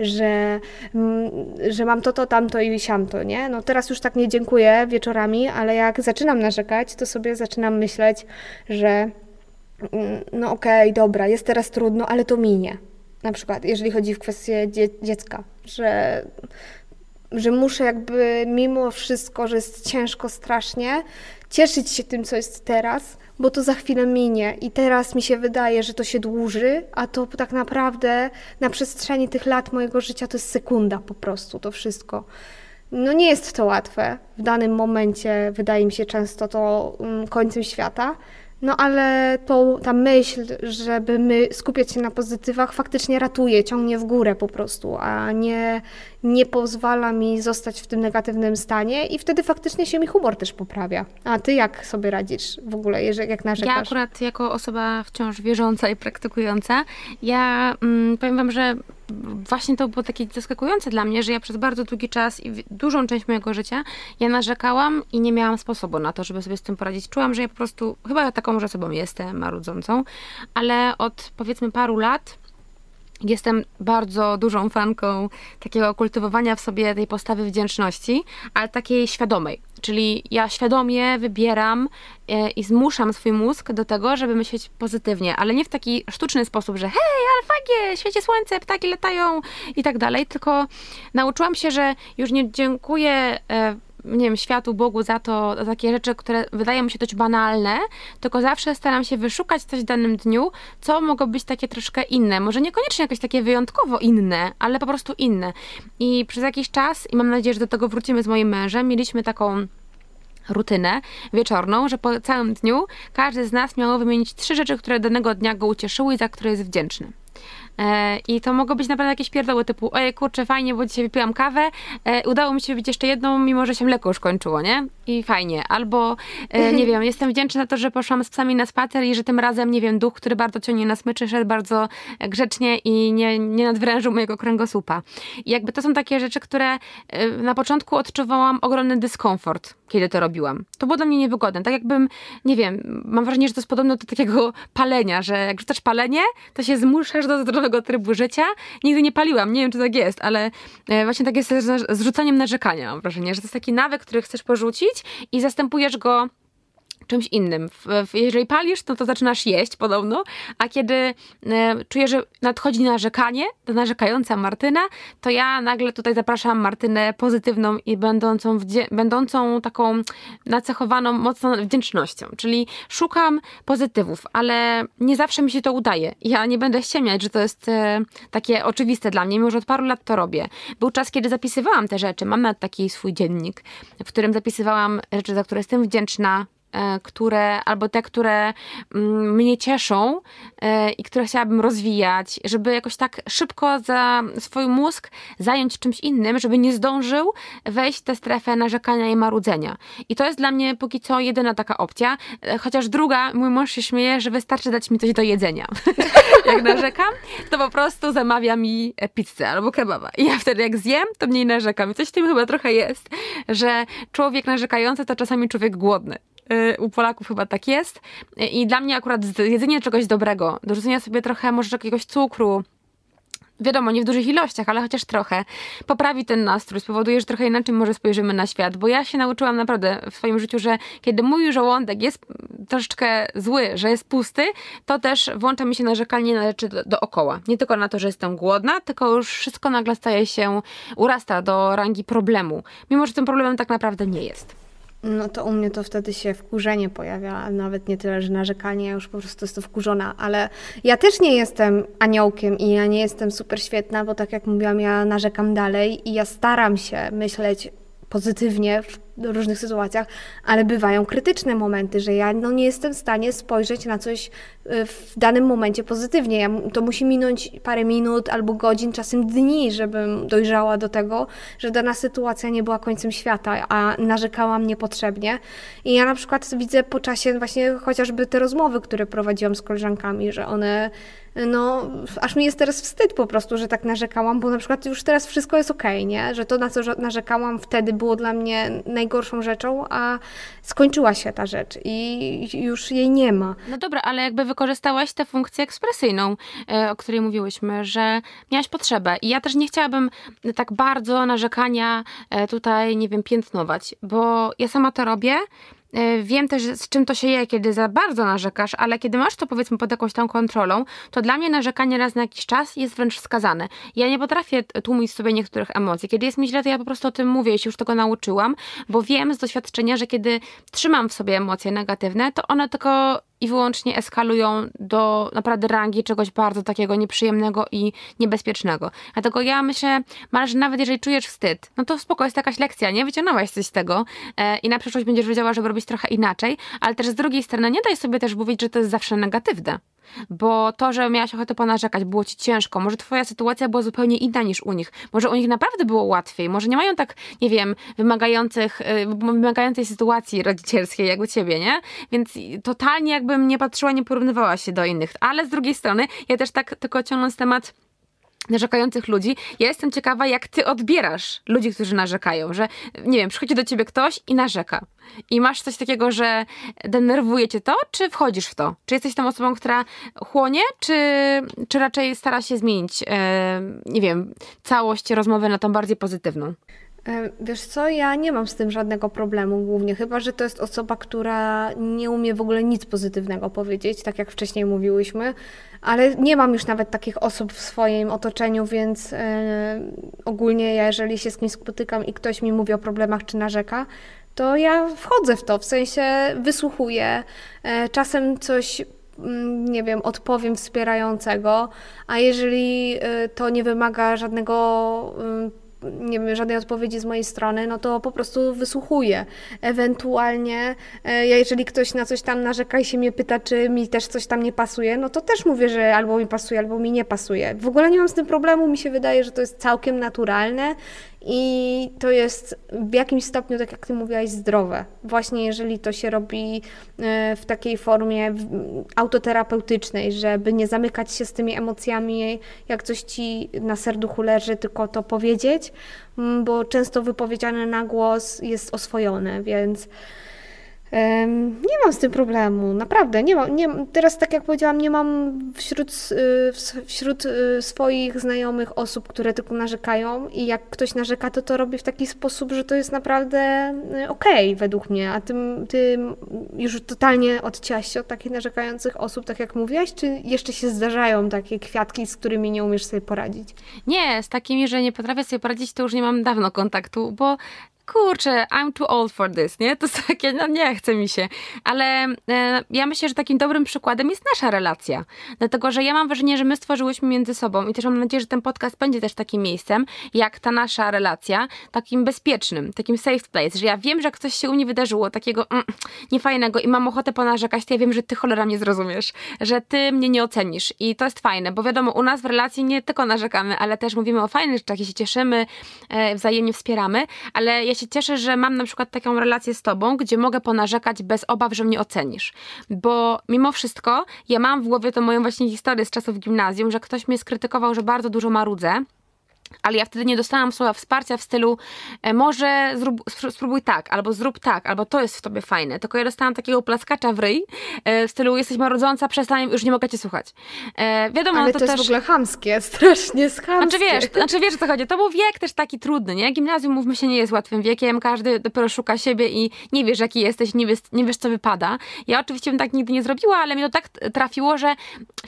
że, mm, że mam to, to, tamto i siamto, nie? No teraz już tak nie dziękuję wieczorami, ale jak zaczynam narzekać, to sobie zaczynam myśleć, że no okej, dobra, jest teraz trudno, ale to minie. Na przykład, jeżeli chodzi w kwestię dzie- dziecka, że, że muszę jakby mimo wszystko, że jest ciężko strasznie, cieszyć się tym, co jest teraz, bo to za chwilę minie i teraz mi się wydaje, że to się dłuży, a to tak naprawdę na przestrzeni tych lat mojego życia to jest sekunda po prostu, to wszystko. No nie jest to łatwe. W danym momencie wydaje mi się często to mm, końcem świata. No ale to, ta myśl, żeby my skupiać się na pozytywach, faktycznie ratuje, ciągnie w górę po prostu, a nie, nie pozwala mi zostać w tym negatywnym stanie i wtedy faktycznie się mi humor też poprawia. A ty jak sobie radzisz w ogóle, jeżeli, jak Ja narzekasz? akurat jako osoba wciąż wierząca i praktykująca, ja mm, powiem wam, że właśnie to było takie zaskakujące dla mnie, że ja przez bardzo długi czas i dużą część mojego życia ja narzekałam i nie miałam sposobu na to, żeby sobie z tym poradzić. Czułam, że ja po prostu chyba taką już osobą jestem, marudzącą, ale od powiedzmy paru lat Jestem bardzo dużą fanką takiego kultywowania w sobie tej postawy wdzięczności, ale takiej świadomej. Czyli ja świadomie wybieram e, i zmuszam swój mózg do tego, żeby myśleć pozytywnie, ale nie w taki sztuczny sposób, że hej, ale fajnie, świeci słońce, ptaki latają i tak dalej, tylko nauczyłam się, że już nie dziękuję e, nie wiem, światu, Bogu za to, za takie rzeczy, które wydają mi się dość banalne, tylko zawsze staram się wyszukać coś w danym dniu, co mogło być takie troszkę inne. Może niekoniecznie jakieś takie wyjątkowo inne, ale po prostu inne. I przez jakiś czas, i mam nadzieję, że do tego wrócimy z moim mężem, mieliśmy taką rutynę wieczorną, że po całym dniu każdy z nas miał wymienić trzy rzeczy, które danego dnia go ucieszyły i za które jest wdzięczny. E, I to mogło być naprawdę jakieś pierdoły typu, ojej kurczę, fajnie, bo dzisiaj wypiłam kawę, e, udało mi się wypić jeszcze jedną, mimo że się mleko już kończyło, nie? I fajnie. Albo, e, nie wiem, jestem wdzięczna za to, że poszłam z psami na spacer i że tym razem, nie wiem, duch, który bardzo ciągnie na smyczy, szedł bardzo grzecznie i nie, nie nadwrężył mojego kręgosłupa. I jakby to są takie rzeczy, które na początku odczuwałam ogromny dyskomfort, kiedy to robiłam. To było dla mnie niewygodne. Tak jakbym, nie wiem, mam wrażenie, że to jest podobne do takiego palenia, że jak rzucasz palenie, to się zmuszasz do zrobienia zdrowego trybu życia. Nigdy nie paliłam, nie wiem czy tak jest, ale e, właśnie tak jest z rzucaniem narzekania, mam wrażenie, że to jest taki nawyk, który chcesz porzucić i zastępujesz go czymś innym. Jeżeli palisz, no to zaczynasz jeść podobno, a kiedy e, czuję, że nadchodzi narzekanie, to narzekająca Martyna, to ja nagle tutaj zapraszam Martynę pozytywną i będącą, będącą taką nacechowaną mocno wdzięcznością. Czyli szukam pozytywów, ale nie zawsze mi się to udaje. Ja nie będę ściemniać, że to jest e, takie oczywiste dla mnie, mimo że od paru lat to robię. Był czas, kiedy zapisywałam te rzeczy. Mam nawet taki swój dziennik, w którym zapisywałam rzeczy, za które jestem wdzięczna, które, albo te, które mm, mnie cieszą e, i które chciałabym rozwijać, żeby jakoś tak szybko za swój mózg zająć czymś innym, żeby nie zdążył wejść w tę strefę narzekania i marudzenia. I to jest dla mnie póki co jedyna taka opcja, e, chociaż druga, mój mąż się śmieje, że wystarczy dać mi coś do jedzenia. jak narzekam, to po prostu zamawia mi pizzę albo kebaba. I ja wtedy jak zjem, to mniej narzekam. I coś w tym chyba trochę jest, że człowiek narzekający to czasami człowiek głodny. Y, u Polaków chyba tak jest. I dla mnie akurat jedzenie czegoś dobrego, dorzucenie sobie trochę może jakiegoś cukru, wiadomo, nie w dużych ilościach, ale chociaż trochę, poprawi ten nastrój, spowoduje, że trochę inaczej może spojrzymy na świat, bo ja się nauczyłam naprawdę w swoim życiu, że kiedy mój żołądek jest troszeczkę zły, że jest pusty, to też włącza mi się narzekanie na rzeczy do, dookoła. Nie tylko na to, że jestem głodna, tylko już wszystko nagle staje się, urasta do rangi problemu, mimo że tym problemem tak naprawdę nie jest. No to u mnie to wtedy się wkurzenie pojawia, a nawet nie tyle, że narzekanie, ja już po prostu jestem wkurzona, ale ja też nie jestem aniołkiem i ja nie jestem super świetna, bo tak jak mówiłam, ja narzekam dalej i ja staram się myśleć pozytywnie w różnych sytuacjach, ale bywają krytyczne momenty, że ja no, nie jestem w stanie spojrzeć na coś y, w danym momencie pozytywnie. Ja, to musi minąć parę minut albo godzin, czasem dni, żebym dojrzała do tego, że dana sytuacja nie była końcem świata, a narzekałam niepotrzebnie. I ja na przykład widzę po czasie właśnie chociażby te rozmowy, które prowadziłam z koleżankami, że one no, aż mi jest teraz wstyd po prostu, że tak narzekałam, bo na przykład już teraz wszystko jest okej, okay, nie? Że to, na co narzekałam wtedy było dla mnie najgorszą rzeczą, a skończyła się ta rzecz i już jej nie ma. No dobra, ale jakby wykorzystałaś tę funkcję ekspresyjną, e, o której mówiłyśmy, że miałaś potrzebę i ja też nie chciałabym tak bardzo narzekania e, tutaj, nie wiem, piętnować, bo ja sama to robię, wiem też, z czym to się je, kiedy za bardzo narzekasz, ale kiedy masz to powiedzmy pod jakąś tą kontrolą, to dla mnie narzekanie raz na jakiś czas jest wręcz wskazane. Ja nie potrafię tłumić sobie niektórych emocji. Kiedy jest mi źle, to ja po prostu o tym mówię i się już tego nauczyłam, bo wiem z doświadczenia, że kiedy trzymam w sobie emocje negatywne, to one tylko i wyłącznie eskalują do naprawdę rangi czegoś bardzo takiego nieprzyjemnego i niebezpiecznego. Dlatego ja myślę, Marek, że nawet jeżeli czujesz wstyd, no to spoko, jest jakaś lekcja, nie? Wyciągnęłaś coś z tego e, i na przyszłość będziesz wiedziała, żeby robić trochę inaczej, ale też z drugiej strony nie daj sobie też mówić, że to jest zawsze negatywne. Bo to, że miałaś ochotę ponarzekać, było ci ciężko, może twoja sytuacja była zupełnie inna niż u nich, może u nich naprawdę było łatwiej, może nie mają tak, nie wiem, wymagających, y, wymagającej sytuacji rodzicielskiej jak u ciebie, nie? Więc totalnie jakbym nie patrzyła, nie porównywała się do innych. Ale z drugiej strony, ja też tak tylko ciągnąc temat narzekających ludzi. Ja jestem ciekawa, jak ty odbierasz ludzi, którzy narzekają, że nie wiem, przychodzi do ciebie ktoś i narzeka. I masz coś takiego, że denerwuje cię to, czy wchodzisz w to? Czy jesteś tą osobą, która chłonie, czy, czy raczej stara się zmienić, e, nie wiem, całość rozmowy na tą bardziej pozytywną? E, wiesz co, ja nie mam z tym żadnego problemu głównie, chyba że to jest osoba, która nie umie w ogóle nic pozytywnego powiedzieć, tak jak wcześniej mówiłyśmy, ale nie mam już nawet takich osób w swoim otoczeniu, więc e, ogólnie ja, jeżeli się z kimś spotykam i ktoś mi mówi o problemach czy narzeka, to ja wchodzę w to, w sensie wysłuchuję, e, czasem coś mm, nie wiem, odpowiem wspierającego, a jeżeli to nie wymaga żadnego mm, nie wiem, żadnej odpowiedzi z mojej strony, no to po prostu wysłuchuję. Ewentualnie, e, jeżeli ktoś na coś tam narzeka i się mnie pyta, czy mi też coś tam nie pasuje, no to też mówię, że albo mi pasuje, albo mi nie pasuje. W ogóle nie mam z tym problemu, mi się wydaje, że to jest całkiem naturalne i to jest w jakimś stopniu, tak jak Ty mówiłaś, zdrowe. Właśnie jeżeli to się robi e, w takiej formie autoterapeutycznej, żeby nie zamykać się z tymi emocjami, jak coś Ci na serduchu leży, tylko to powiedzieć, bo często wypowiedziane na głos jest oswojone, więc Nie mam z tym problemu, naprawdę. Nie mam, nie, teraz, tak jak powiedziałam, nie mam wśród, y, wśród y, swoich znajomych osób, które tylko narzekają, i jak ktoś narzeka, to to robi w taki sposób, że to jest naprawdę y, okej okay, według mnie. A ty, ty już totalnie odcięłaś się od takich narzekających osób, tak jak mówiłaś, czy jeszcze się zdarzają takie kwiatki, z którymi nie umiesz sobie poradzić? Nie, z takimi, że nie potrafię sobie poradzić, to już nie mam dawno kontaktu, bo kurczę, I'm too old for this, nie? To jest takie, no nie chce mi się. Ale e, ja myślę, że takim dobrym przykładem jest nasza relacja. Dlatego, że ja mam wrażenie, że my stworzyłyśmy między sobą i też mam nadzieję, że ten podcast będzie też takim miejscem, jak ta nasza relacja, takim bezpiecznym, takim safe place, że ja wiem, że jak coś się u mnie wydarzyło, takiego mm, niefajnego i mam ochotę ponarzekać, to ja wiem, że ty cholera mnie zrozumiesz, że ty mnie nie ocenisz i to jest fajne, bo wiadomo, u nas w relacji nie tylko narzekamy, ale też mówimy o fajnych rzeczach i się cieszymy, e, wzajemnie wspieramy, ale ja się cieszę, że mam na przykład taką relację z tobą, gdzie mogę ponarzekać bez obaw, że mnie ocenisz. Bo mimo wszystko ja mam w głowie to moją właśnie historię z czasów gimnazjum, że ktoś mnie skrytykował, że bardzo dużo marudzę ale ja wtedy nie dostałam słowa wsparcia w stylu e, może zrób, spróbuj tak, albo zrób tak, albo to jest w tobie fajne. Tylko ja dostałam takiego plaskacza w ryj e, w stylu jesteś marudząca, przestań, już nie mogę cię słuchać. E, wiadomo, ale to, to jest też... w ogóle chamskie, strasznie chamskie. Znaczy wiesz, znaczy wiesz o co chodzi, to był wiek też taki trudny, nie? Gimnazjum, mówmy się, nie jest łatwym wiekiem, każdy dopiero szuka siebie i nie wiesz jaki jesteś, nie wiesz, nie wiesz co wypada. Ja oczywiście bym tak nigdy nie zrobiła, ale mi to tak trafiło, że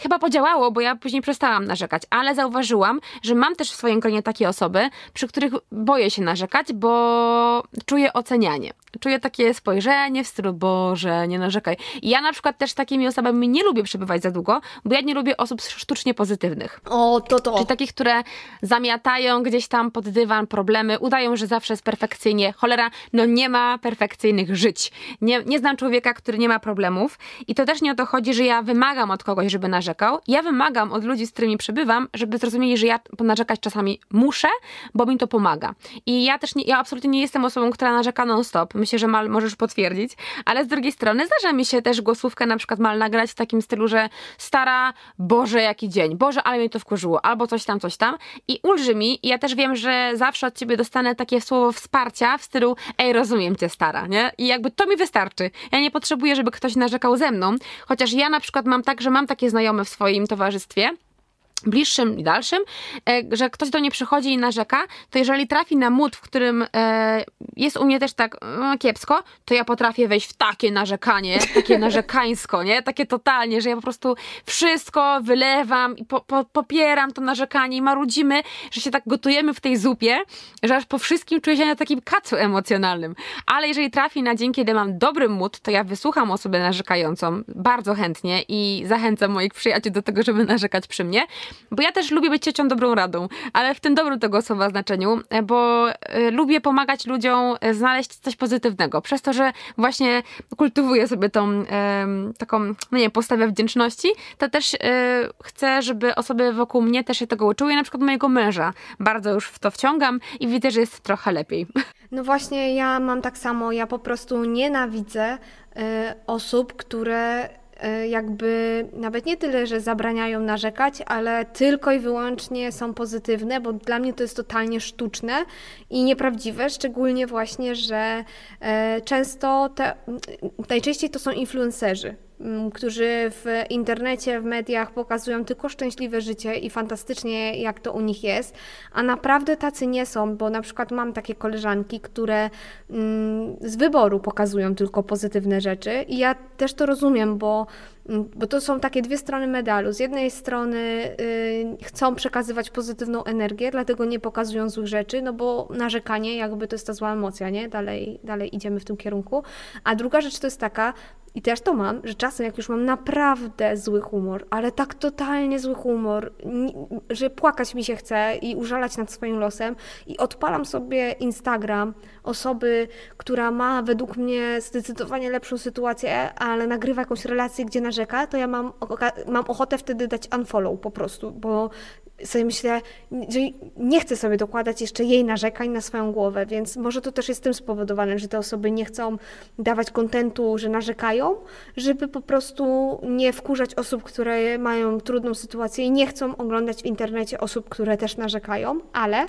chyba podziałało, bo ja później przestałam narzekać, ale zauważyłam, że mam też w swoim gronie takie osoby, przy których boję się narzekać, bo czuję ocenianie. Czuję takie spojrzenie w stylu, Boże, nie narzekaj. I ja na przykład też takimi osobami nie lubię przebywać za długo, bo ja nie lubię osób sztucznie pozytywnych. O, to to. Czyli takich, które zamiatają gdzieś tam pod dywan problemy, udają, że zawsze jest perfekcyjnie. Cholera, no nie ma perfekcyjnych żyć. Nie, nie znam człowieka, który nie ma problemów. I to też nie o to chodzi, że ja wymagam od kogoś, żeby narzekał. Ja wymagam od ludzi, z którymi przebywam, żeby zrozumieli, że ja narzekać czasami muszę, bo mi to pomaga. I ja też nie, ja absolutnie nie jestem osobą, która narzeka non-stop. Myślę, że mal możesz potwierdzić, ale z drugiej strony zdarza mi się też głosówkę na przykład mal nagrać w takim stylu, że stara, Boże, jaki dzień, Boże, ale mnie to wkurzyło, albo coś tam, coś tam i ulży mi. Ja też wiem, że zawsze od ciebie dostanę takie słowo wsparcia w stylu, ej, rozumiem cię, stara, nie? I jakby to mi wystarczy. Ja nie potrzebuję, żeby ktoś narzekał ze mną, chociaż ja na przykład mam tak, że mam takie znajome w swoim towarzystwie, bliższym i dalszym, e, że ktoś do niej przychodzi i narzeka, to jeżeli trafi na mód, w którym e, jest u mnie też tak e, kiepsko, to ja potrafię wejść w takie narzekanie, takie narzekańsko, nie? Takie totalnie, że ja po prostu wszystko wylewam i po, po, popieram to narzekanie i marudzimy, że się tak gotujemy w tej zupie, że aż po wszystkim czuję się na takim kacu emocjonalnym. Ale jeżeli trafi na dzień, kiedy mam dobry mód, to ja wysłucham osobę narzekającą bardzo chętnie i zachęcam moich przyjaciół do tego, żeby narzekać przy mnie, bo ja też lubię być ciocią dobrą radą, ale w tym dobrym tego słowa znaczeniu, e, bo e, lubię pomagać ludziom e, znaleźć coś pozytywnego. Przez to, że właśnie kultywuję sobie tą taką, no nie postawę wdzięczności, to też chcę, żeby osoby wokół mnie też się tego uczyły. Ja na przykład mojego męża bardzo już w to wciągam i widzę, że jest trochę lepiej. No właśnie, ja mam tak samo. Ja po prostu nienawidzę osób, które jakby nawet nie tyle, że zabraniają narzekać, ale tylko i wyłącznie są pozytywne, bo dla mnie to jest totalnie sztuczne i nieprawdziwe, szczególnie właśnie, że e, często te, najczęściej to są influencerzy. Mm, którzy w internecie, w mediach pokazują tylko szczęśliwe życie i fantastycznie jak to u nich jest, a naprawdę tacy nie są, bo na przykład mam takie koleżanki, które mm, z wyboru pokazują tylko pozytywne rzeczy. I ja też to rozumiem, bo bo to są takie dwie strony medalu. Z jednej strony y, chcą przekazywać pozytywną energię, dlatego nie pokazują złych rzeczy, no bo narzekanie, jakby to jest ta zła emocja, nie? Dalej, dalej idziemy w tym kierunku. A druga rzecz to jest taka, i też to mam, że czasem jak już mam naprawdę zły humor, ale tak totalnie zły humor, że płakać mi się chce i użalać nad swoim losem i odpalam sobie Instagram osoby, która ma według mnie zdecydowanie lepszą sytuację, ale nagrywa jakąś relację, gdzie narzeka, to ja mam, mam ochotę wtedy dać unfollow po prostu, bo sobie myślę, że nie chcę sobie dokładać jeszcze jej narzekań na swoją głowę, więc może to też jest tym spowodowane, że te osoby nie chcą dawać kontentu, że narzekają, żeby po prostu nie wkurzać osób, które mają trudną sytuację i nie chcą oglądać w internecie osób, które też narzekają, ale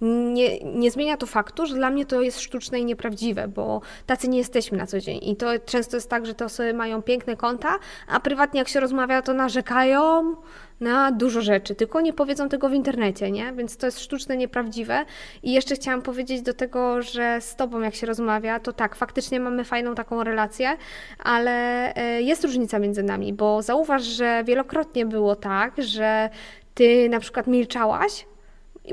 nie, nie zmienia to faktu, że dla mnie to jest sztuczne i nieprawdziwe, bo tacy nie jesteśmy na co dzień. I to często jest tak, że te osoby mają piękne konta, a prywatnie jak się rozmawia, to narzekają na dużo rzeczy, tylko nie powiedzą tego w internecie, nie? Więc to jest sztuczne, nieprawdziwe. I jeszcze chciałam powiedzieć do tego, że z Tobą jak się rozmawia, to tak, faktycznie mamy fajną taką relację, ale e, jest różnica między nami, bo zauważ, że wielokrotnie było tak, że Ty na przykład milczałaś,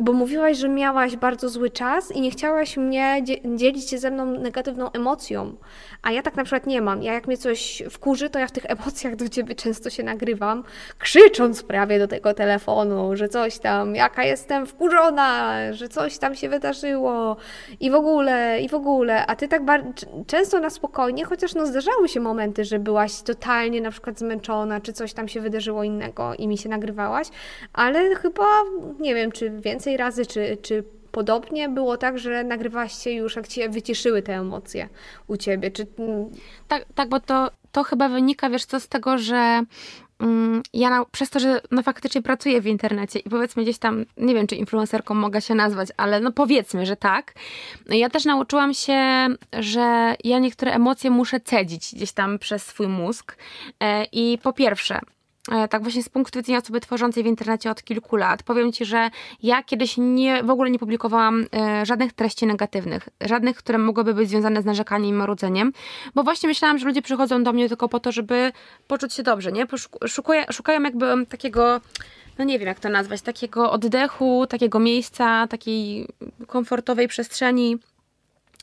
bo mówiłaś, że miałaś bardzo zły czas i nie chciałaś mnie dzielić się ze mną negatywną emocją. A ja tak na przykład nie mam. Ja jak mnie coś wkurzy, to ja w tych emocjach do ciebie często się nagrywam, krzycząc prawie do tego telefonu, że coś tam, jaka jestem wkurzona, że coś tam się wydarzyło i w ogóle, i w ogóle. A ty tak często na spokojnie, chociaż no zdarzały się momenty, że byłaś totalnie na przykład zmęczona, czy coś tam się wydarzyło innego i mi się nagrywałaś, ale chyba nie wiem, czy więcej razy, czy, czy podobnie było tak, że nagrywałaś się już, jak cię wycieszyły te emocje u ciebie? Czy... Tak, tak, bo to, to chyba wynika, wiesz co, z tego, że mm, ja na, przez to, że no faktycznie pracuję w internecie i powiedzmy gdzieś tam, nie wiem czy influencerką mogę się nazwać, ale no powiedzmy, że tak. Ja też nauczyłam się, że ja niektóre emocje muszę cedzić gdzieś tam przez swój mózg. E, I po pierwsze, tak właśnie z punktu widzenia osoby tworzącej w internecie od kilku lat, powiem Ci, że ja kiedyś nie, w ogóle nie publikowałam e, żadnych treści negatywnych, żadnych, które mogłyby być związane z narzekaniem i marudzeniem, bo właśnie myślałam, że ludzie przychodzą do mnie tylko po to, żeby poczuć się dobrze, nie? Szukuję, szukają jakby takiego no nie wiem jak to nazwać, takiego oddechu, takiego miejsca, takiej komfortowej przestrzeni,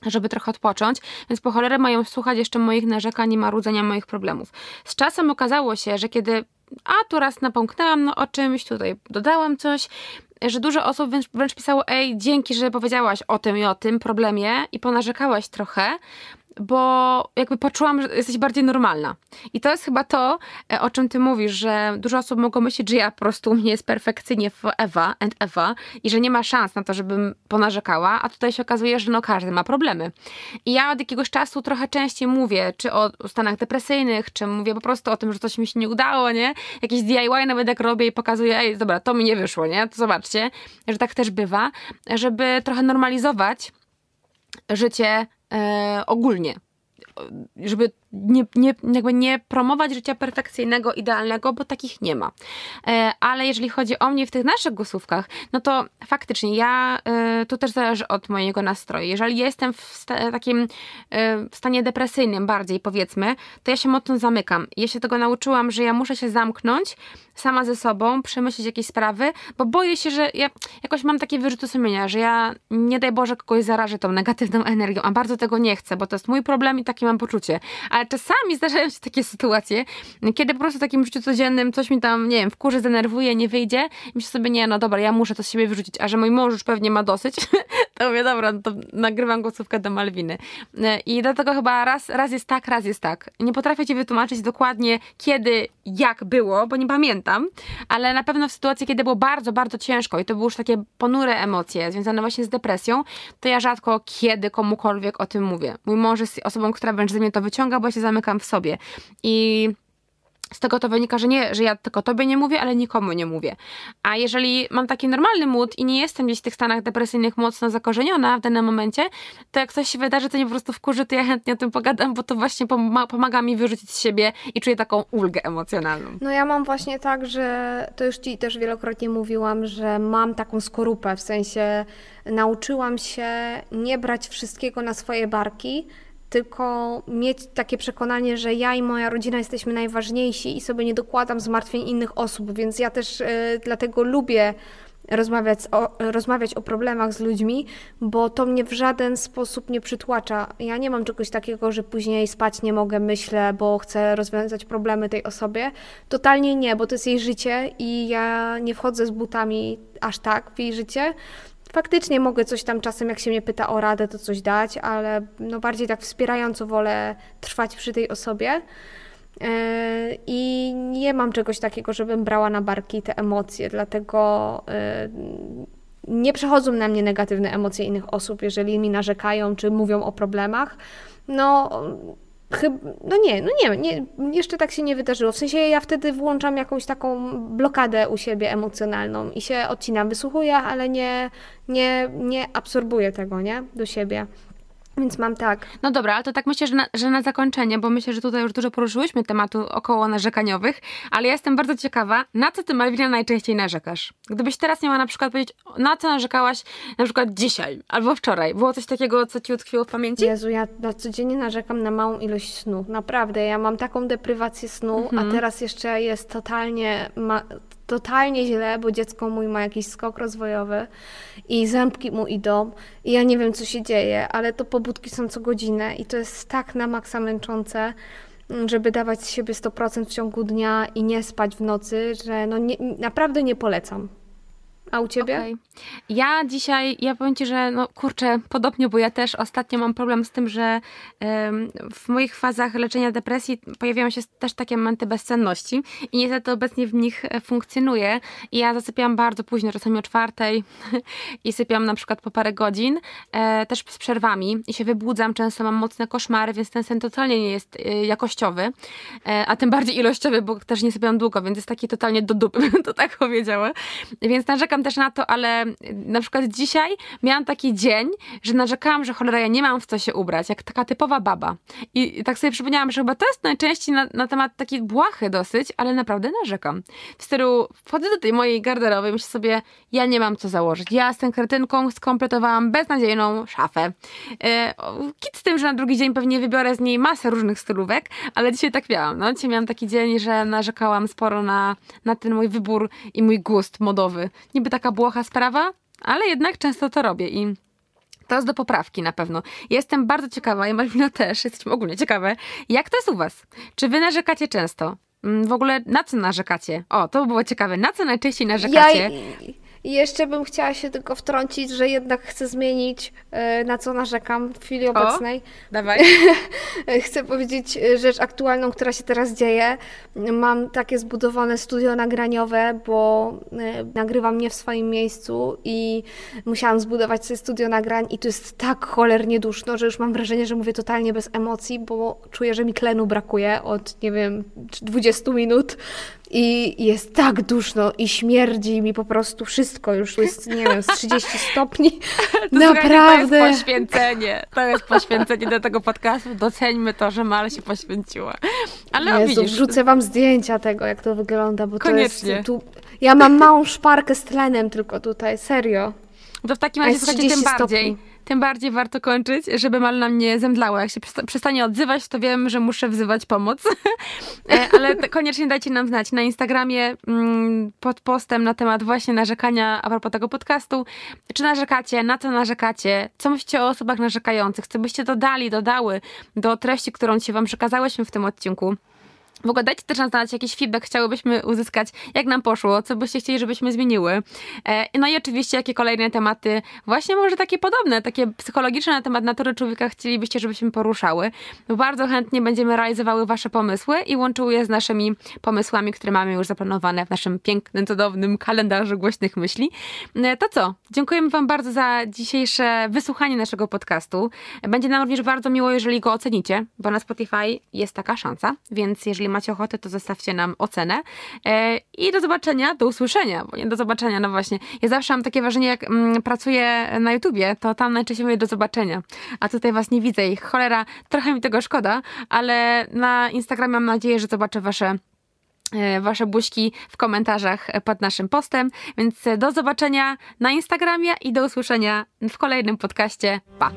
żeby trochę odpocząć, więc po cholerę mają słuchać jeszcze moich narzekań i marudzenia moich problemów. Z czasem okazało się, że kiedy a tu raz napomknęłam no, o czymś, tutaj dodałam coś, że dużo osób wręcz, wręcz pisało, ej, dzięki, że powiedziałaś o tym i o tym problemie i ponarzekałaś trochę, bo jakby poczułam, że jesteś bardziej normalna. I to jest chyba to, e, o czym ty mówisz, że dużo osób mogło myśleć, że ja po prostu mnie jest perfekcyjnie Ewa and Ewa i że nie ma szans na to, żebym ponarzekała, a tutaj się okazuje, że no każdy ma problemy. I ja od jakiegoś czasu trochę częściej mówię, czy o stanach depresyjnych, czy mówię po prostu o tym, że coś mi się nie udało, nie? Jakieś DIY nawet jak robię i pokazuję, ej, dobra, to mi nie wyszło, nie? To zobaczcie, że tak też bywa, żeby trochę normalizować życie e, ogólnie. Żeby nie, nie, jakby nie promować życia perfekcyjnego, idealnego, bo takich nie ma. E, ale jeżeli chodzi o mnie w tych naszych głosówkach, no to faktycznie ja, e, to też zależy od mojego nastroju. Jeżeli jestem w takim e, w stanie depresyjnym bardziej powiedzmy, to ja się mocno zamykam. Ja się tego nauczyłam, że ja muszę się zamknąć sama ze sobą, przemyśleć jakieś sprawy, bo boję się, że ja jakoś mam takie wyrzuty sumienia, że ja nie daj Boże kogoś zarażę tą negatywną energią, a bardzo tego nie chcę, bo to jest mój problem i takie mam poczucie. Ale czasami zdarzają się takie sytuacje, kiedy po prostu w takim życiu codziennym coś mi tam, nie wiem, w kurze zdenerwuje, nie wyjdzie i myślę sobie, nie, no dobra, ja muszę to z siebie wyrzucić, a że mój mąż już pewnie ma dosyć, to mówię, dobra, no to nagrywam głosówkę do Malwiny. I dlatego chyba raz, raz jest tak, raz jest tak. Nie potrafię ci wytłumaczyć dokładnie kiedy, jak było, bo nie pamiętam, ale na pewno w sytuacji, kiedy było bardzo, bardzo ciężko i to były już takie ponure emocje związane właśnie z depresją, to ja rzadko kiedy komukolwiek o tym mówię. Mój mąż jest osobą, która wręcz ze mnie to wyciąga, bo się zamykam w sobie. I z tego to wynika, że nie, że ja tylko tobie nie mówię, ale nikomu nie mówię. A jeżeli mam taki normalny mód i nie jestem gdzieś w tych stanach depresyjnych mocno zakorzeniona w danym momencie, to jak coś się wydarzy, to mnie po prostu wkurzy, to ja chętnie o tym pogadam, bo to właśnie pomaga mi wyrzucić z siebie i czuję taką ulgę emocjonalną. No ja mam właśnie tak, że to już ci też wielokrotnie mówiłam, że mam taką skorupę, w sensie nauczyłam się nie brać wszystkiego na swoje barki, tylko mieć takie przekonanie, że ja i moja rodzina jesteśmy najważniejsi i sobie nie dokładam zmartwień innych osób, więc ja też y, dlatego lubię rozmawiać o, rozmawiać o problemach z ludźmi, bo to mnie w żaden sposób nie przytłacza. Ja nie mam czegoś takiego, że później spać nie mogę, myślę, bo chcę rozwiązać problemy tej osobie. Totalnie nie, bo to jest jej życie i ja nie wchodzę z butami aż tak w jej życie, faktycznie mogę coś tam czasem, jak się mnie pyta o radę, to coś dać, ale no bardziej tak wspierająco wolę trwać przy tej osobie. E, I nie mam czegoś takiego, żebym brała na barki te emocje, dlatego e, nie przechodzą na mnie negatywne emocje innych osób, jeżeli mi narzekają czy mówią o problemach. No, Chyba, no nie, no nie, nie, jeszcze tak się nie wydarzyło. W sensie ja wtedy włączam jakąś taką blokadę u siebie emocjonalną i się odcinam, wysłuchuję, ale nie, nie, nie absorbuję tego, nie, do siebie. Więc mam tak. No dobra, ale to tak myślę, że na, że na zakończenie, bo myślę, że tutaj już dużo poruszyłyśmy tematu około narzekaniowych, ale ja jestem bardzo ciekawa, na co ty, Malwina, najczęściej narzekasz? Gdybyś teraz miała na przykład powiedzieć, na co narzekałaś na przykład dzisiaj albo wczoraj? Było coś takiego, co ci utkwiło w pamięci? Jezu, ja na codziennie narzekam na małą ilość snu. Naprawdę, ja mam taką deprywację snu, Mhm. a teraz jeszcze jest totalnie, ma, totalnie źle, bo dziecko mój ma jakiś skok rozwojowy i zębki mu idą i ja nie wiem, co się dzieje, ale to pobudki są co godzinę i to jest tak na maksa męczące, mm, żeby dawać z siebie 100% w ciągu dnia i nie spać w nocy, że no nie, naprawdę nie polecam. A u ciebie? Okej. Ja dzisiaj, ja powiem Ci, że no kurczę, podobnie, bo ja też ostatnio mam problem z tym, że w moich fazach leczenia depresji pojawiają się też takie momenty bezsenności i niestety obecnie w nich e, funkcjonuję i ja zasypiam bardzo późno, czasami o czwartej i sypiam na przykład po parę godzin, e, też z przerwami i się wybudzam, często mam mocne koszmary, więc ten sen totalnie nie jest e, jakościowy, a tym bardziej ilościowy, bo też nie sypiam długo, więc jest taki totalnie do dupy, bym to tak powiedziała. Więc narzekam też na to, ale na przykład dzisiaj miałam taki dzień, że narzekałam, że cholera, ja nie mam w co się ubrać, jak taka typowa baba. I, tak sobie przypomniałam, że chyba to jest najczęściej na, na temat taki błahy dosyć, ale naprawdę narzekam. W stylu wchodzę do tej mojej garderoby i myślę sobie, ja nie mam co założyć. Ja z tą kretynką skompletowałam beznadziejną szafę. E, kit z tym, że na drugi dzień pewnie wybiorę z niej masę różnych stylówek, ale dzisiaj tak miałam. No. Dzisiaj miałam taki dzień, że narzekałam sporo na, na ten mój wybór i mój gust modowy. Niby taka błoha sprawa, ale jednak często to robię i to jest do poprawki na pewno. Jestem bardzo ciekawa, i Malwina też, jesteśmy ogólnie ciekawe, jak to jest u was? Czy wy narzekacie często? Mm, W ogóle na co narzekacie? O, to by było ciekawe. Na co najczęściej narzekacie? Ja i- jeszcze bym chciała się tylko wtrącić, że jednak chcę zmienić, e, na co narzekam w chwili obecnej. Dawaj. Chcę powiedzieć e, rzecz aktualną, która się teraz dzieje. Mam takie zbudowane studio nagraniowe, bo e, nagrywam nie w swoim miejscu i musiałam zbudować sobie studio nagrań i to jest tak cholernie duszno, że już mam wrażenie, że mówię totalnie bez emocji, bo czuję, że mi tlenu brakuje od, nie wiem, 20 minut. I jest tak duszno i śmierdzi mi po prostu wszystko. Już jest, nie wiem, z 30 stopni. To Naprawdę. To jest poświęcenie. To jest poświęcenie do tego podcastu. Doceńmy to, że Mal się poświęciła. Ale Jezu, widzisz, wrzucę wam zdjęcia tego, jak to wygląda, bo Koniecznie. to jest tu... Ja mam małą szparkę z tlenem tylko tutaj, serio. To w takim razie, słuchajcie, tym 30 bardziej, stopni. Tym bardziej warto kończyć, żeby mal na mnie zemdlało. Jak się przesta- przestanie odzywać, to wiem, że muszę wzywać pomoc. E, Ale koniecznie dajcie nam znać na Instagramie mm, pod postem na temat właśnie narzekania a propos tego podcastu. Czy narzekacie, na co narzekacie, co myślicie o osobach narzekających, co byście dodali, dodały do treści, którą dzisiaj wam przekazałyśmy w tym odcinku. W ogóle dajcie też nam znać jakiś feedback, chciałybyśmy uzyskać, jak nam poszło, co byście chcieli, żebyśmy zmieniły. E, no i oczywiście, jakie kolejne tematy, właśnie może takie podobne, takie psychologiczne na temat natury człowieka chcielibyście, żebyśmy poruszały. Bardzo chętnie będziemy realizowały wasze pomysły i łączyły je z naszymi pomysłami, które mamy już zaplanowane w naszym pięknym, cudownym kalendarzu głośnych myśli. E, to co? Dziękujemy wam bardzo za dzisiejsze wysłuchanie naszego podcastu. Będzie nam również bardzo miło, jeżeli go ocenicie, bo na Spotify jest taka szansa, więc jeżeli macie ochotę, to zostawcie nam ocenę. E, I do zobaczenia, do usłyszenia, bo nie do zobaczenia, no właśnie. Ja zawsze mam takie wrażenie, jak mm, pracuję na YouTubie, to tam najczęściej mówię do zobaczenia, a tutaj was nie widzę i cholera, trochę mi tego szkoda, ale na Instagramie mam nadzieję, że zobaczę wasze e, Wasze buźki w komentarzach pod naszym postem. Więc do zobaczenia na Instagramie i do usłyszenia w kolejnym podcaście. Pa!